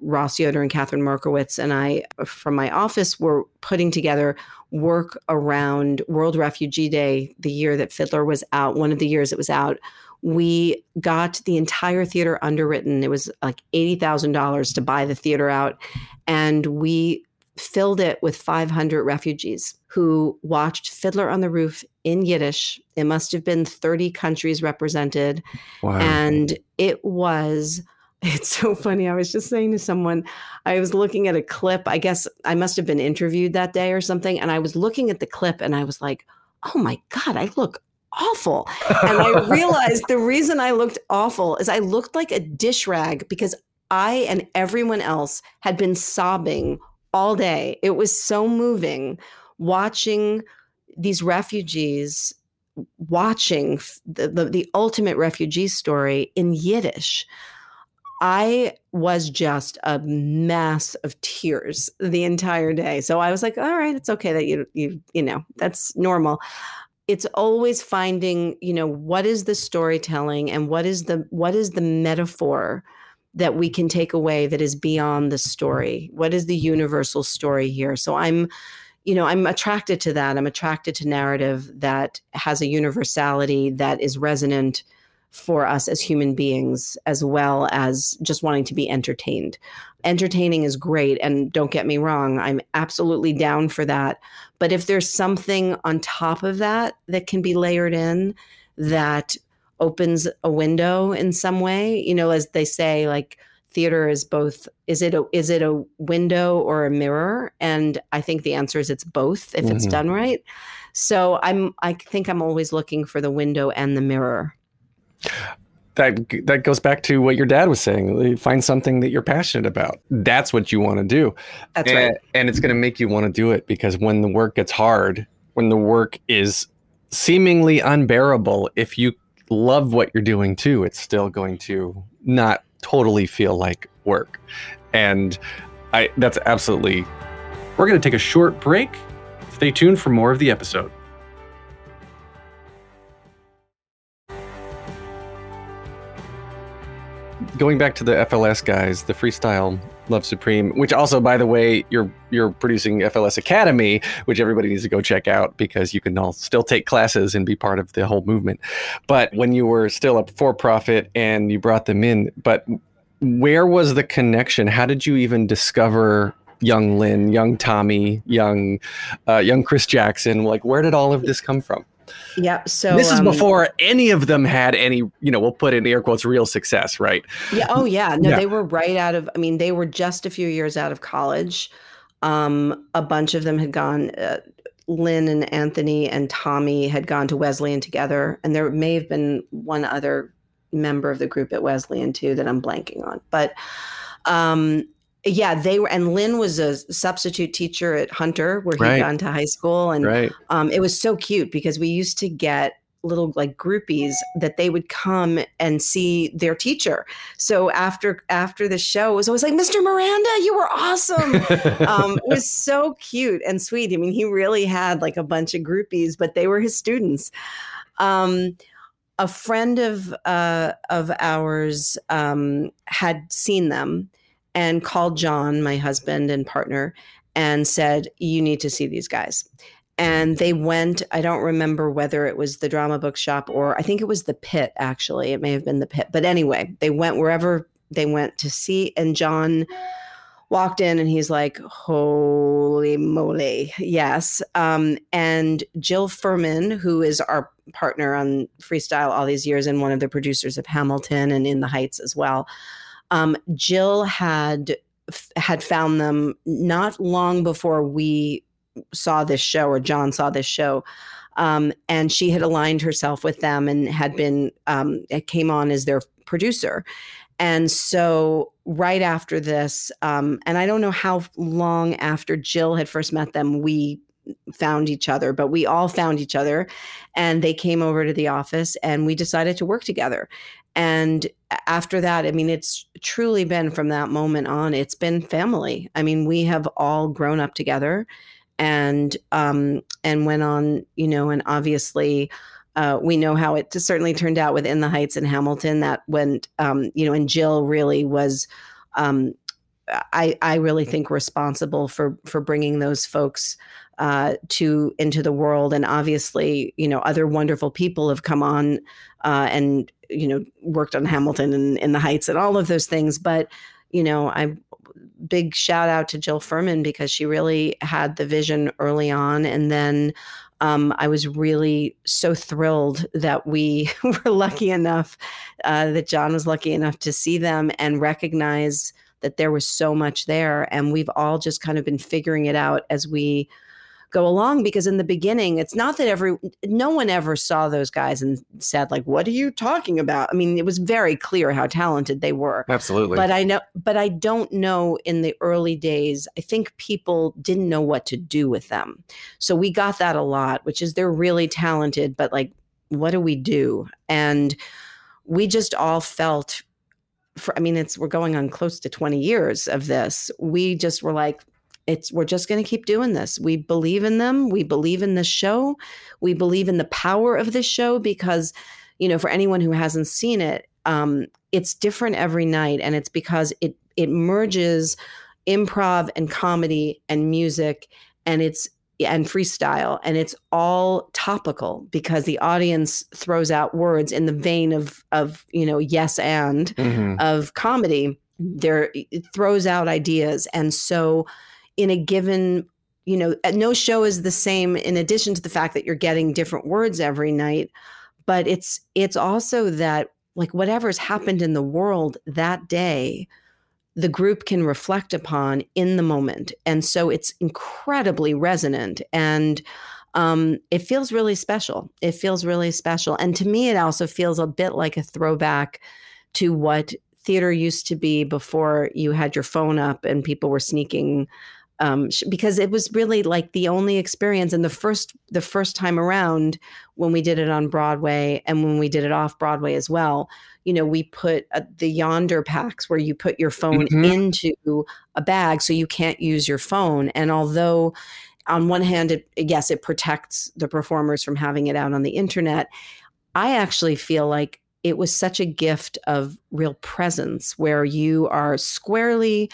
Ross Yoder and Catherine Markowitz and I, from my office, were putting together work around World Refugee Day, the year that Fiddler was out, one of the years it was out. We got the entire theater underwritten. It was like $80,000 to buy the theater out. And we filled it with 500 refugees who watched Fiddler on the Roof in Yiddish. It must have been 30 countries represented. Wow. And it was, it's so funny. I was just saying to someone, I was looking at a clip. I guess I must have been interviewed that day or something. And I was looking at the clip and I was like, oh my God, I look awful. And I realized the reason I looked awful is I looked like a dish rag because I and everyone else had been sobbing all day. It was so moving watching these refugees watching the, the, the ultimate refugee story in Yiddish. I was just a mass of tears the entire day. So I was like, all right, it's okay that you you you know, that's normal. It's always finding, you know, what is the storytelling and what is the what is the metaphor that we can take away that is beyond the story? What is the universal story here? So I'm, you know, I'm attracted to that. I'm attracted to narrative that has a universality that is resonant for us as human beings, as well as just wanting to be entertained. Entertaining is great. And don't get me wrong, I'm absolutely down for that. But if there's something on top of that that can be layered in that opens a window in some way you know as they say like theater is both is it a is it a window or a mirror? And i think the answer is it's both if mm-hmm. it's done right. So i'm i think i'm always looking for the window and the mirror. That that goes back to what your dad was saying find something that you're passionate about. That's what you want to do. That's and, right. and it's going to make you want to do it because when the work gets hard when the work is seemingly unbearable if you love what you're doing too, it's still going to not totally feel like work. And I that's absolutely We're going to take a short break. Stay tuned for more of the episode. Going back to the FLS guys, the freestyle Love Supreme, which also, by the way, you're you're producing FLS Academy, which everybody needs to go check out because you can all still take classes and be part of the whole movement. But when you were still a for profit and you brought them in, but where was the connection? How did you even discover young Lin, young Tommy, young uh, young Chris Jackson? Like, where did all of this come from? Yeah. So this is um, before any of them had any, you know, we'll put in air quotes, real success, right? Yeah. Oh, yeah. No, yeah. they were right out of. I mean, they were just a few years out of college. Um, a bunch of them had gone. Uh, Lin and Anthony and Tommy had gone to Wesleyan together, and there may have been one other member of the group at Wesleyan too that I'm blanking on. But um, yeah, they were, and Lin was a substitute teacher at Hunter, where he'd right. gone to high school, and right. um, it was so cute because we used to get little like groupies that they would come and see their teacher. So after after the show, it was always like, "Mr. Miranda, you were awesome." um, it was so cute and sweet. I mean, he really had like a bunch of groupies, but they were his students. Um, a friend of uh, of ours um, had seen them and called John, my husband and partner, and said, You need to see these guys. And they went, I don't remember whether it was the drama bookshop or I think it was the pit, actually. It may have been the pit. But anyway, they went wherever they went to see. And John walked in and he's like, Holy moly. Yes. Um, and Jill Furman, who is our partner on Freestyle all these years and one of the producers of Hamilton and In the Heights as well um, Jill had had found them not long before we saw this show or John saw this show. Um, and she had aligned herself with them and had been um, came on as their producer. And so, right after this, um, and I don't know how long after Jill had first met them, we found each other, but we all found each other and they came over to the office and we decided to work together. And after that, I mean, it's truly been from that moment on, it's been family. I mean, we have all grown up together and um and went on, you know, and obviously uh, we know how it certainly turned out with In the Heights and Hamilton that went, um, you know, and Jill really was um, I, I really think responsible for for bringing those folks uh, to into the world. And obviously, you know, other wonderful people have come on uh, and you know worked on Hamilton and in the Heights and all of those things. But you know, I big shout out to Jill Furman because she really had the vision early on, and then. Um, I was really so thrilled that we were lucky enough, uh, that John was lucky enough to see them and recognize that there was so much there. And we've all just kind of been figuring it out as we go along because in the beginning it's not that every no one ever saw those guys and said like what are you talking about? I mean it was very clear how talented they were. Absolutely. But i know but i don't know in the early days i think people didn't know what to do with them. So we got that a lot which is they're really talented but like what do we do? And we just all felt for, i mean it's we're going on close to 20 years of this. We just were like it's we're just going to keep doing this. We believe in them. We believe in this show. We believe in the power of this show because, you know, for anyone who hasn't seen it, um, it's different every night, and it's because it it merges improv and comedy and music, and it's and freestyle and it's all topical because the audience throws out words in the vein of of you know yes and mm-hmm. of comedy there it throws out ideas and so in a given you know no show is the same in addition to the fact that you're getting different words every night. But it's it's also that like whatever's happened in the world that day the group can reflect upon in the moment. And so it's incredibly resonant. And um, it feels really special. It feels really special. And to me it also feels a bit like a throwback to what theater used to be before you had your phone up and people were sneaking um, because it was really like the only experience and the first the first time around when we did it on Broadway and when we did it off Broadway as well you know we put uh, the Yondr packs where you put your phone mm-hmm. into a bag so you can't use your phone and although on one hand it, yes it protects the performers from having it out on the internet i actually feel like it was such a gift of real presence where you are squarely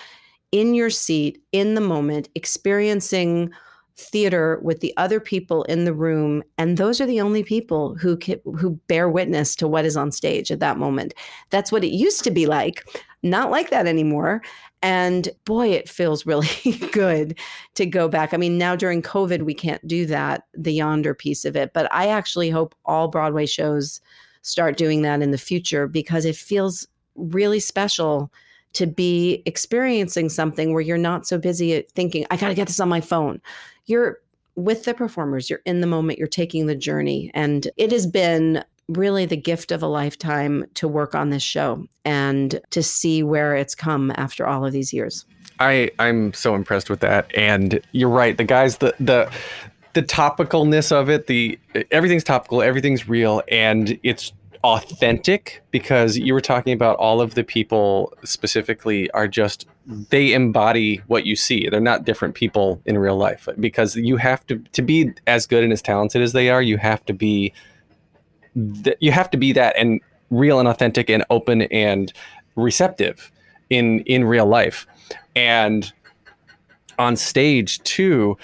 in your seat in the moment, experiencing theater with the other people in the room and those are the only people who can, who bear witness to what is on stage at that moment. That's what it used to be like not like that anymore and boy it feels really good to go back. I mean now during covid we can't do that the Yondr piece of it but i actually hope all broadway shows start doing that in the future because it feels really special to be experiencing something where you're not so busy thinking, I got to get this on my phone. You're with the performers, you're in the moment, you're taking the journey. And it has been really the gift of a lifetime to work on this show and to see where it's come after all of these years. I I'm so impressed with that and you're right the guys the the the topicalness of it the everything's topical everything's real and it's authentic because you were talking about all of the people specifically are just they embody what you see. They're not different people in real life because you have to to be as good and as talented as they are you have to be th- you have to be that and real and authentic and open and receptive in in real life. And on stage too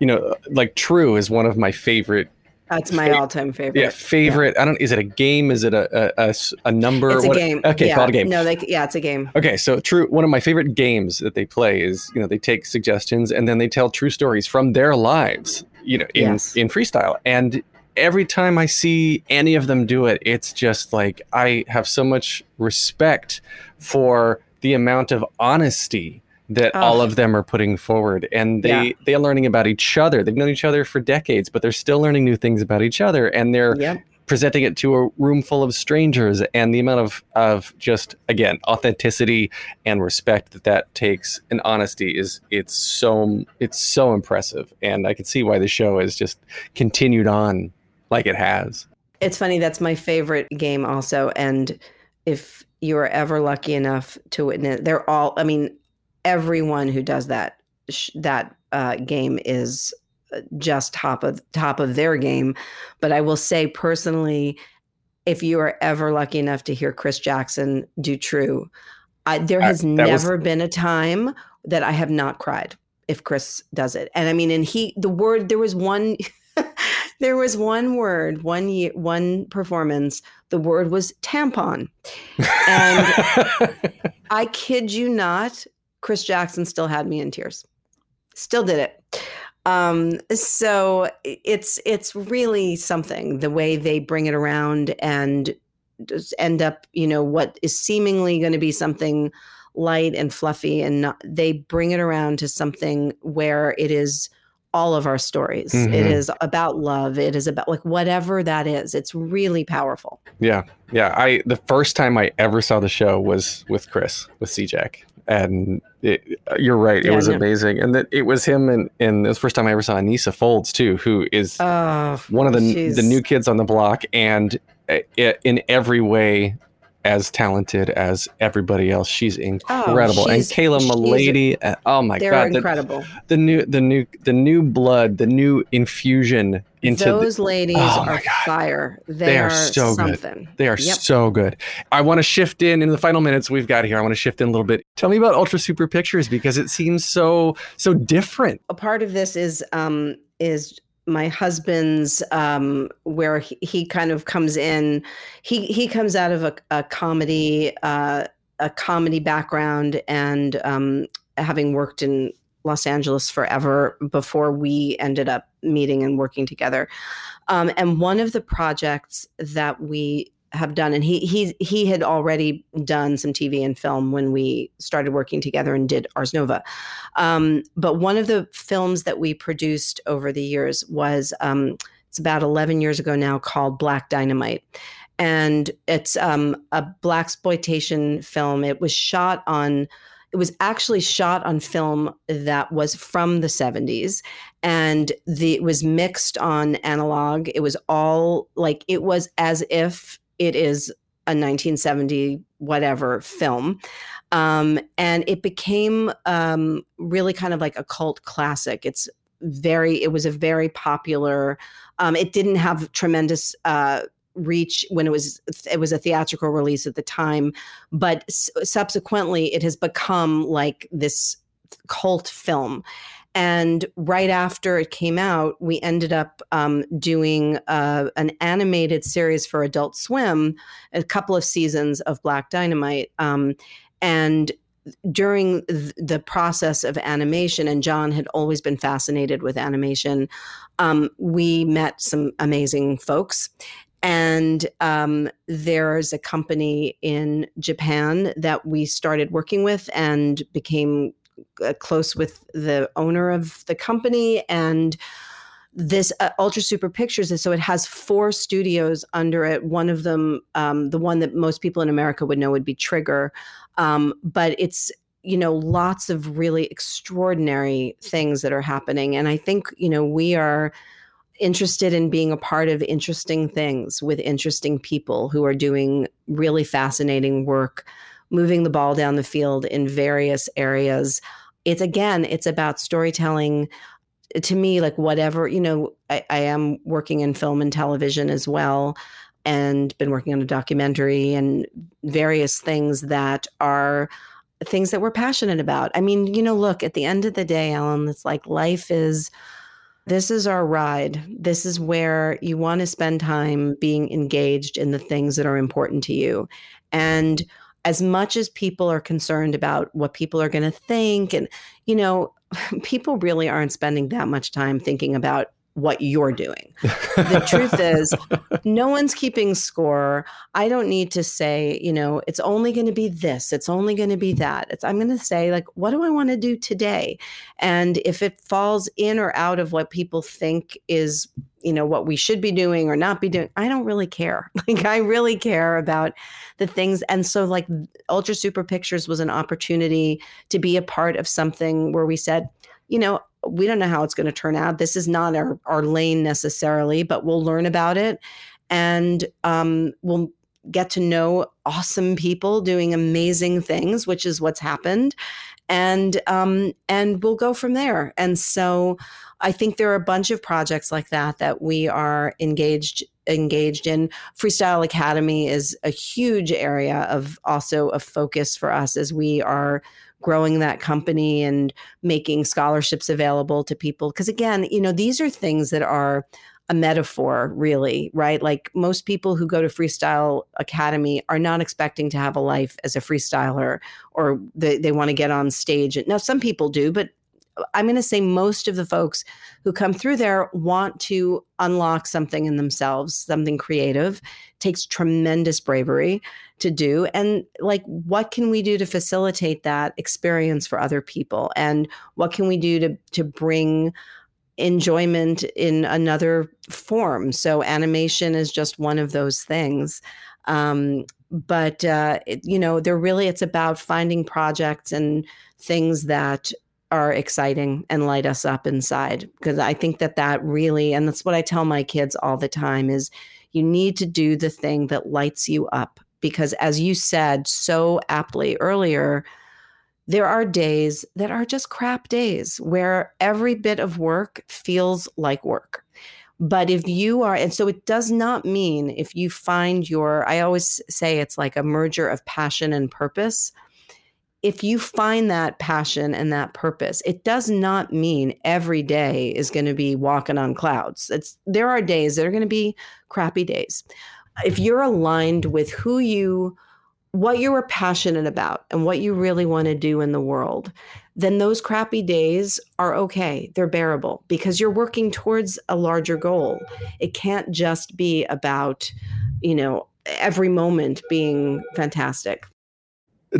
you know like true is one of my favorite that's my all-time favorite. Yeah, favorite. Yeah. I don't. Is it a game? Is it a a, a number? It's a what, game. Okay, yeah. called a game. No, they, yeah, it's a game. Okay, so true. One of my favorite games that they play is you know they take suggestions and then they tell true stories from their lives. You know, in yes. in freestyle and. Every time I see any of them do it, it's just like I have so much respect for the amount of honesty that Oh. all of them are putting forward and they Yeah. they're learning about each other they've known each other for decades but they're still learning new things about each other and they're Yep. presenting it to a room full of strangers and the amount of of just again authenticity and respect that that takes and honesty is it's so it's so impressive and i can see why the show has just continued on like it has It's funny. That's my favorite game, also. And if you are ever lucky enough to witness, they're all. I mean, everyone who does that sh- that uh, game is uh, just top of top of their game. But I will say personally, if you are ever lucky enough to hear Chris Jackson do True, I, there I- has was- never been a time that I have not cried if Chris does it. And I mean, and he the word there was one. there was one word, one year, one performance. The word was tampon, and I kid you not, Chris Jackson still had me in tears. Still did it. Um, so it's it's really something the way they bring it around and just end up, you know, what is seemingly going to be something light and fluffy, and not, they bring it around to something where it is all of our stories. It Mhm. is about love. It is about like whatever that is. It's really powerful. Yeah, yeah. I the first time I ever saw the show was with Chris with CJack, and it, you're right. It was no. amazing, and that it was him, and and it was the first time I ever saw Aneesa Folds too, who is Oh, one of the she's- the new kids on the block, and uh, in every way as talented as everybody else. She's incredible, and Oh, she's- Kaila she's- Mullady. uh, oh my They're god, the- incredible. The, new the new the new blood, the new infusion into the- Those ladies Oh are fire. They, they are, are so something. good. They are Yep. so good. I want to shift in in the final minutes we've got here. I want to shift in a little bit. Tell me about Ultra Super Pictures because it seems so so different. a part of this is um is my husband's um where he, he kind of comes in he he comes out of a, a comedy uh a comedy background and um having worked in Los Angeles forever before we ended up meeting and working together um and one of the projects that we have done and he he he had already done some TV and film when we started working together and did Ars Nova um, but one of the films that we produced over the years was um, it's about 11 years ago now called Black Dynamite. And it's um, a blaxploitation film. It was shot on, it was actually shot on film that was from the 70s. And the, it was mixed on analog. It was all like, it was as if it is a 1970 whatever film um, and it became um, really kind of like a cult classic. It's very, it was a very popular. Um, it didn't have tremendous uh, reach when it was it was a theatrical release at the time, but s- subsequently it has become like this cult film. And right after it came out, we ended up um, doing uh, an animated series for Adult Swim, a couple of seasons of Black Dynamite. Um, and during th- the process of animation, and John had always been fascinated with animation, um, we met some amazing folks. And um, there's a company in Japan that we started working with and became uh, close with the owner of the company. And this uh, Ultra Super Pictures is so it has four studios under it. One of them, um, the one that most people in America would know, would be Trigger, um, but it's you know lots of really extraordinary things that are happening, and I think you know we are interested in being a part of interesting things with interesting people who are doing really fascinating work, moving the ball down the field in various areas. It's again, it's about storytelling to me like whatever you know I, I am working in film and television as well and been working on a documentary and various things that are things that we're passionate about i mean you know look at the end of the day ellen it's like life is this is our ride. This is where you want to spend time being engaged in the things that are important to you. And as much as people are concerned about what people are going to think and you know people really aren't spending that much time thinking about what you're doing. The truth is, no one's keeping score. I don't need to say, you know, it's only going to be this, it's only going to be that. It's I'm going to say like what do I want to do today? And if it falls in or out of what people think is you know what we should be doing or not be doing i don't really care like i really care about the things and so like ultra super pictures was an opportunity to be a part of something where we said you know we don't know how it's going to turn out. This is not our, our lane necessarily, but we'll learn about it and um, we'll get to know awesome people doing amazing things, which is what's happened. And um, and we'll go from there. And so I think there are a bunch of projects like that that we are engaged engaged in. Freestyle Academy is a huge area of also a focus for us as we are growing that company and making scholarships available to people. Because again, you know, these are things that are a metaphor, really, right? Like most people who go to Freestyle Academy are not expecting to have a life as a freestyler or they, they want to get on stage. Now, some people do, but I'm going to say most of the folks who come through there want to unlock something in themselves, something creative. It takes tremendous bravery to do. And like, what can we do to facilitate that experience for other people? And what can we do to to bring enjoyment in another form? So animation is just one of those things. Um, but uh, it, you know, they're really it's about finding projects and things that are exciting and light us up inside because i think that that really and that's what i tell my kids all the time is you need to do the thing that lights you up because as you said so aptly earlier there are days that are just crap days where every bit of work feels like work. But if you are and so it does not mean if you find your i always say it's like a merger of passion and purpose if you find that passion and that purpose, it does not mean every day is going to be walking on clouds. It's there are days that are going to be crappy days. If you're aligned with who you what you are passionate about and what you really want to do in the world, then those crappy days are okay. They're bearable because you're working towards a larger goal. It can't just be about, you know, every moment being fantastic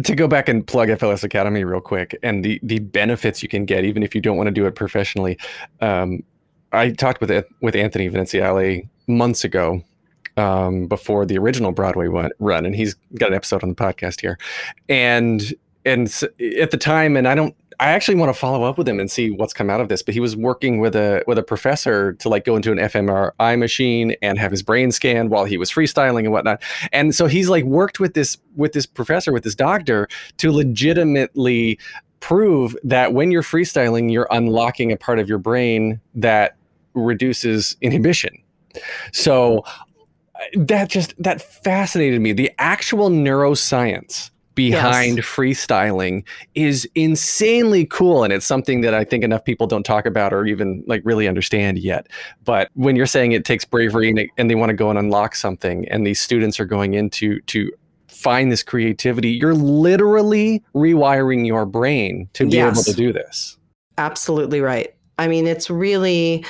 to go back and plug FLS Academy real quick and the the benefits you can get even if you don't want to do it professionally. Um, I talked with with Anthony Veneziale months ago um, before the original Broadway run, and he's got an episode on the podcast here. And and at the time, and I don't I actually want to follow up with him and see what's come out of this. But he was working with a with a professor to like go into an fMRI machine and have his brain scanned while he was freestyling and whatnot. And so he's like worked with this with this professor with this doctor to legitimately prove that when you're freestyling, you're unlocking a part of your brain that reduces inhibition. So uh, that just that fascinated me. The actual neuroscience behind yes. freestyling is insanely cool and it's something that I think enough people don't talk about or even like really understand yet. But when you're saying it takes bravery and, it, and they want to go and unlock something and these students are going into to find this creativity, you're literally rewiring your brain to be yes. able to do this. Absolutely right. I mean, it's really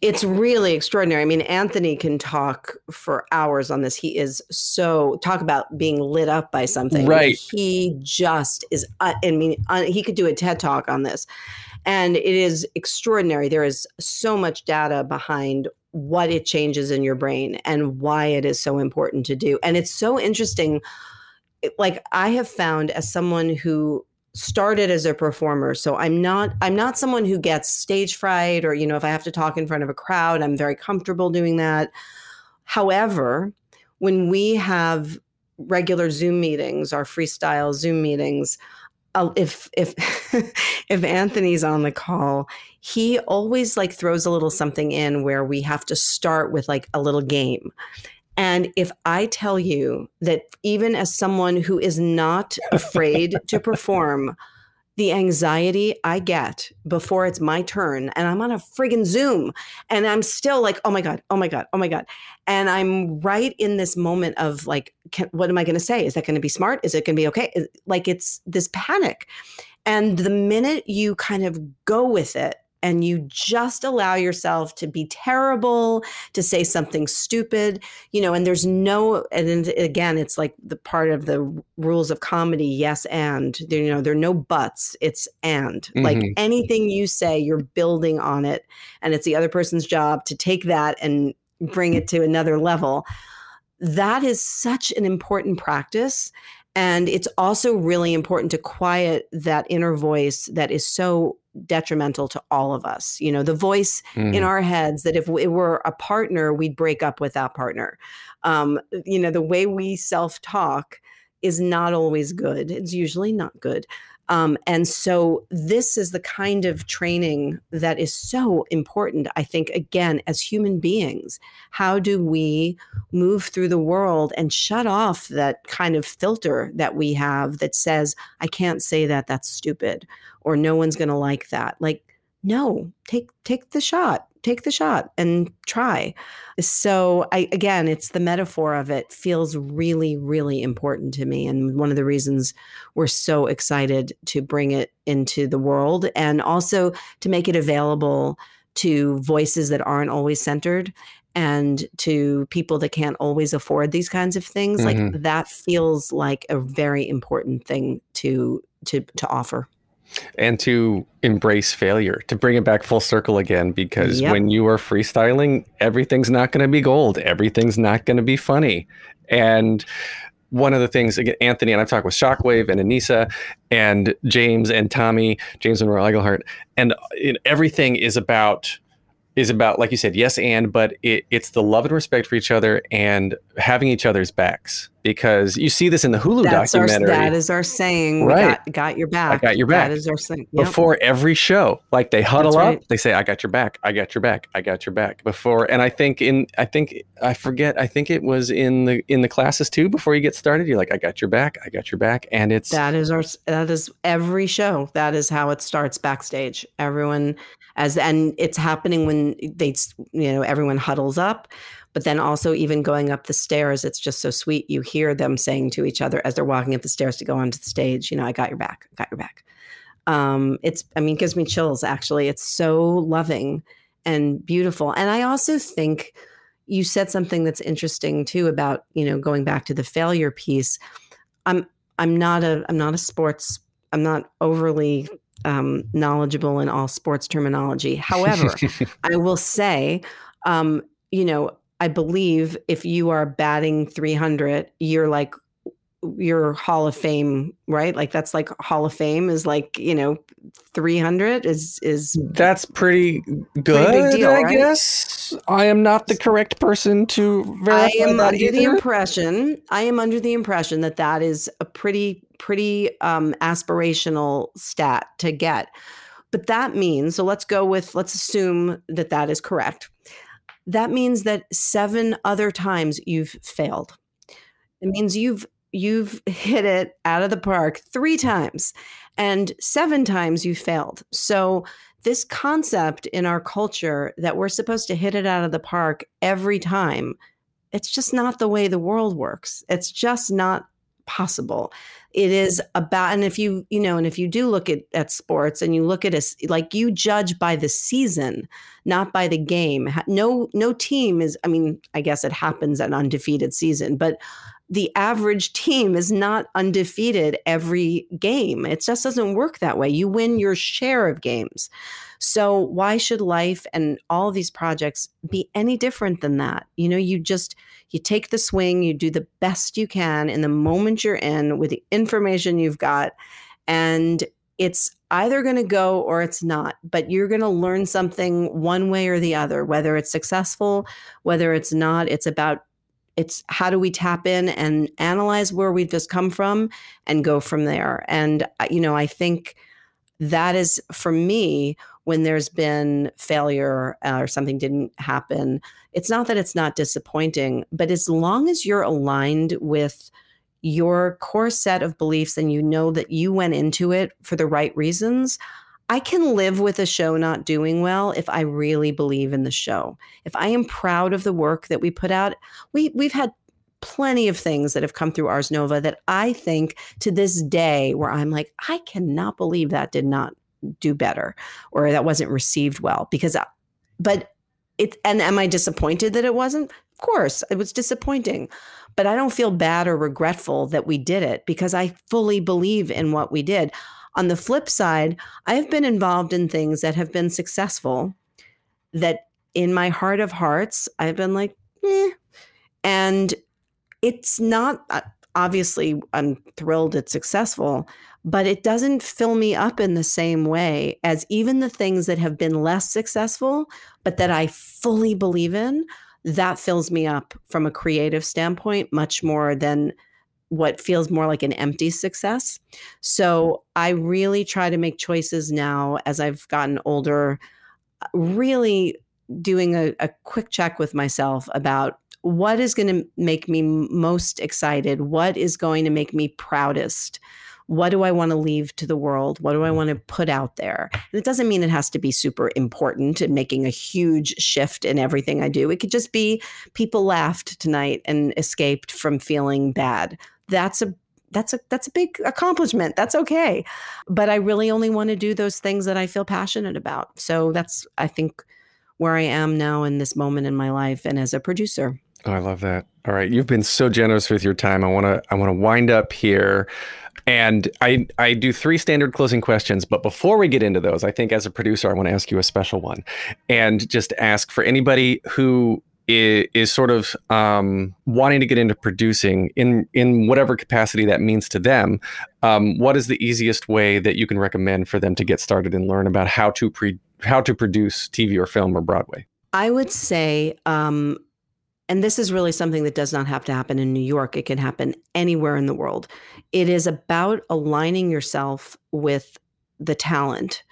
it's really extraordinary. I mean, Anthony can talk for hours on this. He is so talk about being lit up by something. Right. He just is. Uh, I mean, uh, he could do a TED talk on this, and it is extraordinary. There is so much data behind what it changes in your brain and why it is so important to do. And it's so interesting. Like I have found as someone who started as a performer so i'm not i'm not someone who gets stage fright or you know if i have to talk in front of a crowd i'm very comfortable doing that. However when we have regular zoom meetings our freestyle zoom meetings uh, if if if anthony's on the call he always like throws a little something in where we have to start with like a little game and if I tell you that even as someone who is not afraid to perform, the anxiety I get before it's my turn and I'm on a friggin' Zoom and I'm still like, oh my God, oh my God, oh my God. And I'm right in this moment of like, can, what am I going to say? Is that going to be smart? Is it going to be okay? Like it's this panic. And the minute you kind of go with it and you just allow yourself to be terrible, to say something stupid, you know, and there's no, and again, it's like the part of the rules of comedy, yes, and, there, you know, there are no buts, it's and. Mm-hmm. Like anything you say, you're building on it, and it's the other person's job to take that and bring it to another level. That is such an important practice. And it's also really important to quiet that inner voice that is so detrimental to all of us. You know, the voice mm. in our heads that if it were a partner, we'd break up with that partner. Um, you know, the way we self talk is not always good. It's usually not good. Um, and so, this is the kind of training that is so important. I think, again, as human beings, how do we move through the world and shut off that kind of filter that we have that says, I can't say that, that's stupid, or no one's going to like that? Like, no, take take the shot take the shot and try. So I again, it's the metaphor of it feels really really important to me and one of the reasons we're so excited to bring it into the world and also to make it available to voices that aren't always centered and to people that can't always afford these kinds of things mm-hmm. like that feels like a very important thing to to to offer and to embrace failure, to bring it back full circle again, because yep. when you are freestyling, everything's not going to be gold, everything's not going to be funny. And one of the things, again, Anthony and I've talked with Shockwave and Aneesa and James and Tommy, James and Roy Iglehart, and everything is about is about, like you said, yes, and, but it, it's the love and respect for each other and having each other's backs. Because you see this in the Hulu That's documentary. Our, that is our saying. Right. Got, got, your back. I got your back. That is our saying. Yep. Before every show, like they huddle up, they say, I got your back. I got your back. I got your back. Before, and I think in, I think, I forget, I think it was in the, in the classes too, before you get started, you're like, I got your back. I got your back. And it's, that is our, that is every show. That is how it starts backstage. Everyone, as and it's happening when they you know everyone huddles up but then also even going up the stairs it's just so sweet. You hear them saying to each other as they're walking up the stairs to go onto the stage you know i got your back I got your back. Um, it's i mean it gives me chills actually. It's so loving and beautiful. And i also think you said something that's interesting too about you know going back to the failure piece. I'm i'm not a i'm not a sports i'm not overly um, knowledgeable in all sports terminology. However, I will say, um, you know, I believe if you are batting 300, you're like your Hall of Fame, right? Like that's like Hall of Fame is like you know, 300 is is that's pretty good. Pretty deal, I right? guess I am not the correct person to verify I am under either. the impression. I am under the impression that that is a pretty pretty um, aspirational stat to get. But that means, so let's go with, let's assume that that is correct. That means that seven other times you've failed. It means you've you've hit it out of the park three times and seven times you failed. So this concept in our culture that we're supposed to hit it out of the park every time, it's just not the way the world works. It's just not possible it is about and if you you know and if you do look at at sports and you look at us like you judge by the season not by the game. No no team is i mean i guess it happens an undefeated season but the average team is not undefeated every game. It just doesn't work that way. You win your share of games. So why should life and all these projects be any different than that? You know you just you take the swing, you do the best you can in the moment you're in with the information you've got. And it's either going to go or it's not, but you're going to learn something one way or the other, whether it's successful, whether it's not. It's about it's how do we tap in and analyze where we've just come from and go from there. And, uh, you know, I think that is for me when there's been failure uh, or something didn't happen it's not that it's not disappointing but as long as you're aligned with your core set of beliefs and you know that you went into it for the right reasons I can live with a show not doing well if I really believe in the show. If I am proud of the work that we put out, we we've had plenty of things that have come through Ars Nova that I think to this day where I'm like, I cannot believe that did not do better or that wasn't received well because but it and am I disappointed that it wasn't? Of course, it was disappointing. But I don't feel bad or regretful that we did it because I fully believe in what we did. On the flip side, I've been involved in things that have been successful that in my heart of hearts, I've been like, eh. And it's not uh, obviously, I'm thrilled it's successful, but it doesn't fill me up in the same way as even the things that have been less successful, but that I fully believe in. That fills me up from a creative standpoint much more than what feels more like an empty success. So I really try to make choices now as I've gotten older, really doing a, a quick check with myself about what is going to make me most excited? What is going to make me proudest? What do I want to leave to the world? What do I mm-hmm. want to put out there? And it doesn't mean it has to be super important and making a huge shift in everything I do. It could just be people laughed tonight and escaped from feeling bad. That's a that's a that's a big accomplishment. That's okay. But I really only want to do those things that I feel passionate about. So that's I think where I am now in this moment in my life and as a producer. Oh, I love that. All right, you've been so generous with your time. I want to I want to wind up here. And I I do three standard closing questions, but before we get into those, I think as a producer I want to ask you a special one. And just ask for anybody who is, sort of um, wanting to get into producing in in whatever capacity that means to them, um, what is the easiest way that you can recommend for them to get started and learn about how to pre how to produce TV or film or Broadway? I would say um, and this is really something that does not have to happen in New York. It can happen anywhere in the world. It is about aligning yourself with the talent.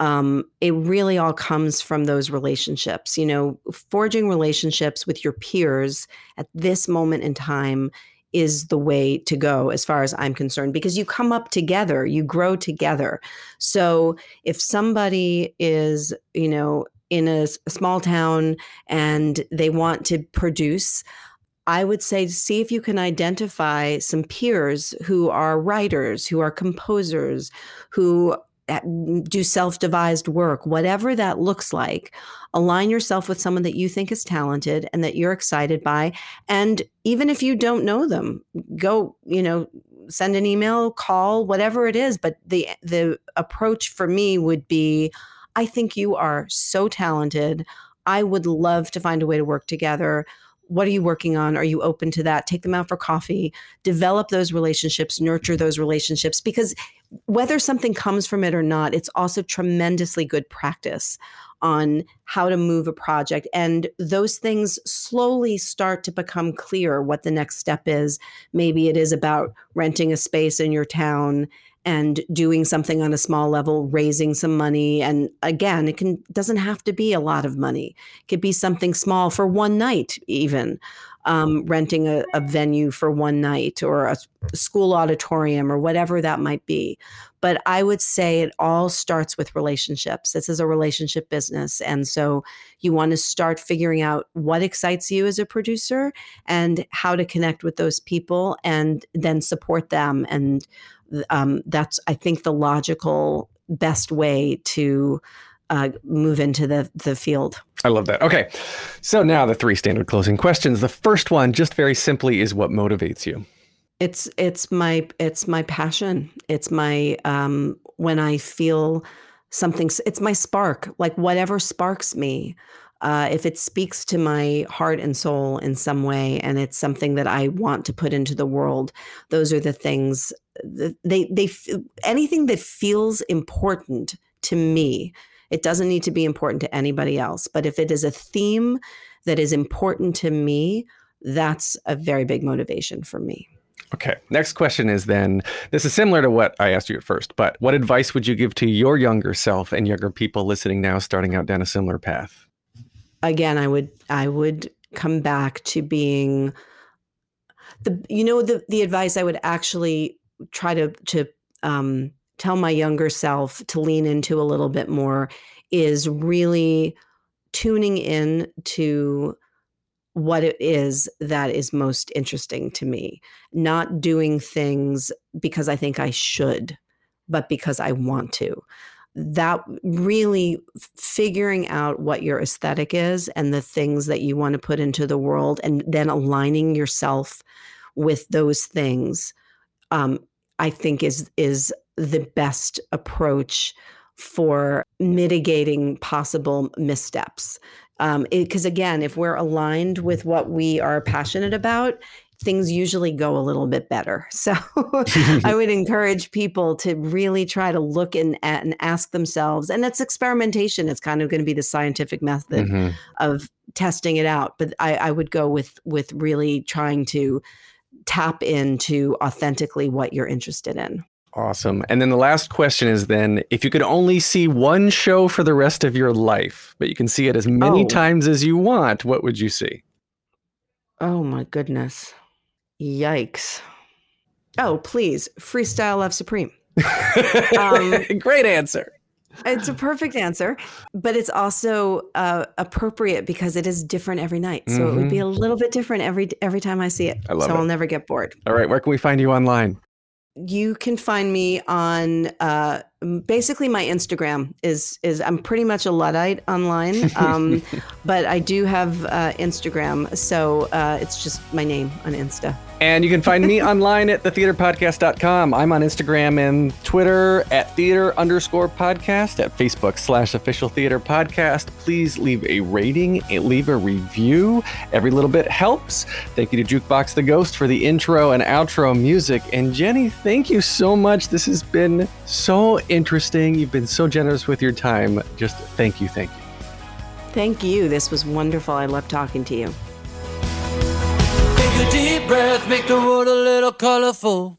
Um, it really all comes from those relationships. You know, forging relationships with your peers at this moment in time is the way to go as far as I'm concerned because you come up together, you grow together. So if somebody is, you know, in a, a small town and they want to produce, I would say see if you can identify some peers who are writers, who are composers, who uh, do self devised work, whatever that looks like. Align yourself with someone that you think is talented and that you're excited by. And even if you don't know them, go, you know, send an email, call, whatever it is. But the the approach for me would be I think you are so talented. I would love to find a way to work together. What are you working on? Are you open to that? Take them out for coffee, develop those relationships, nurture those relationships, because whether something comes from it or not, it's also tremendously good practice on how to move a project. And those things slowly start to become clear what the next step is. Maybe it is about renting a space in your town and doing something on a small level raising some money and again it can doesn't have to be a lot of money. It could be something small for one night even um, renting a, a, venue for one night or a school auditorium or whatever that might be. But i would say it all starts with relationships. This is a relationship business and so you want to start figuring out what excites you as a producer and how to connect with those people and then support them and um, that's I think the logical best way to uh, move into the the field. I love that. Okay, so now the three standard closing questions. The first one, just very simply, is what motivates you. It's it's my it's my passion. It's my um, when I feel something. It's my spark. Like whatever sparks me. Uh, if it speaks to my heart and soul in some way, and it's something that I want to put into the world, those are the things they they anything that feels important to me it doesn't need to be important to anybody else but if it is a theme that is important to me that's a very big motivation for me Okay. Next question is then this is similar to what I asked you at first, but what advice would you give to your younger self and younger people listening now starting out down a similar path? Again, I would I would come back to being the you know the the advice I would actually try to to um, tell my younger self to lean into a little bit more is really tuning in to what it is that is most interesting to me. Not doing things because i think i should but because i want to. That really figuring out what your aesthetic is and the things that you want to put into the world and then aligning yourself with those things um, i think is is the best approach for mitigating possible missteps because um, again if we're aligned with what we are passionate about things usually go a little bit better. So I would encourage people to really try to look in at and ask themselves, and it's experimentation. It's kind of going to be the scientific method mm-hmm. of testing it out. But I, I would go with with really trying to tap into authentically what you're interested in. Awesome. And then the last question is then if you could only see one show for the rest of your life, but you can see it as many oh. times as you want, what would you see? Oh my goodness. Yikes. Oh, please, Freestyle Love Supreme. um, Great answer. It's a perfect answer, but it's also uh, appropriate because it is different every night. So mm-hmm. it would be a mm-hmm. little bit different every every time I see it. I love so it. I'll never get bored. All right, where can we find you online? You can find me on uh, basically my Instagram is is I'm pretty much a luddite online, um, but I do have uh, Instagram, so uh, it's just my name on Insta. And you can find me online at thetheaterpodcast.com. I'm on Instagram and Twitter at theater underscore podcast, at Facebook slash official theater podcast. Please leave a rating, leave a review. Every little bit helps. Thank you to Jukebox the Ghost for the intro and outro music. And Jenny, thank you so much. This has been so interesting. You've been so generous with your time. Just thank you, thank you. Thank you. This was wonderful. I love talking to you. Take a deep breath, make the world a little colorful.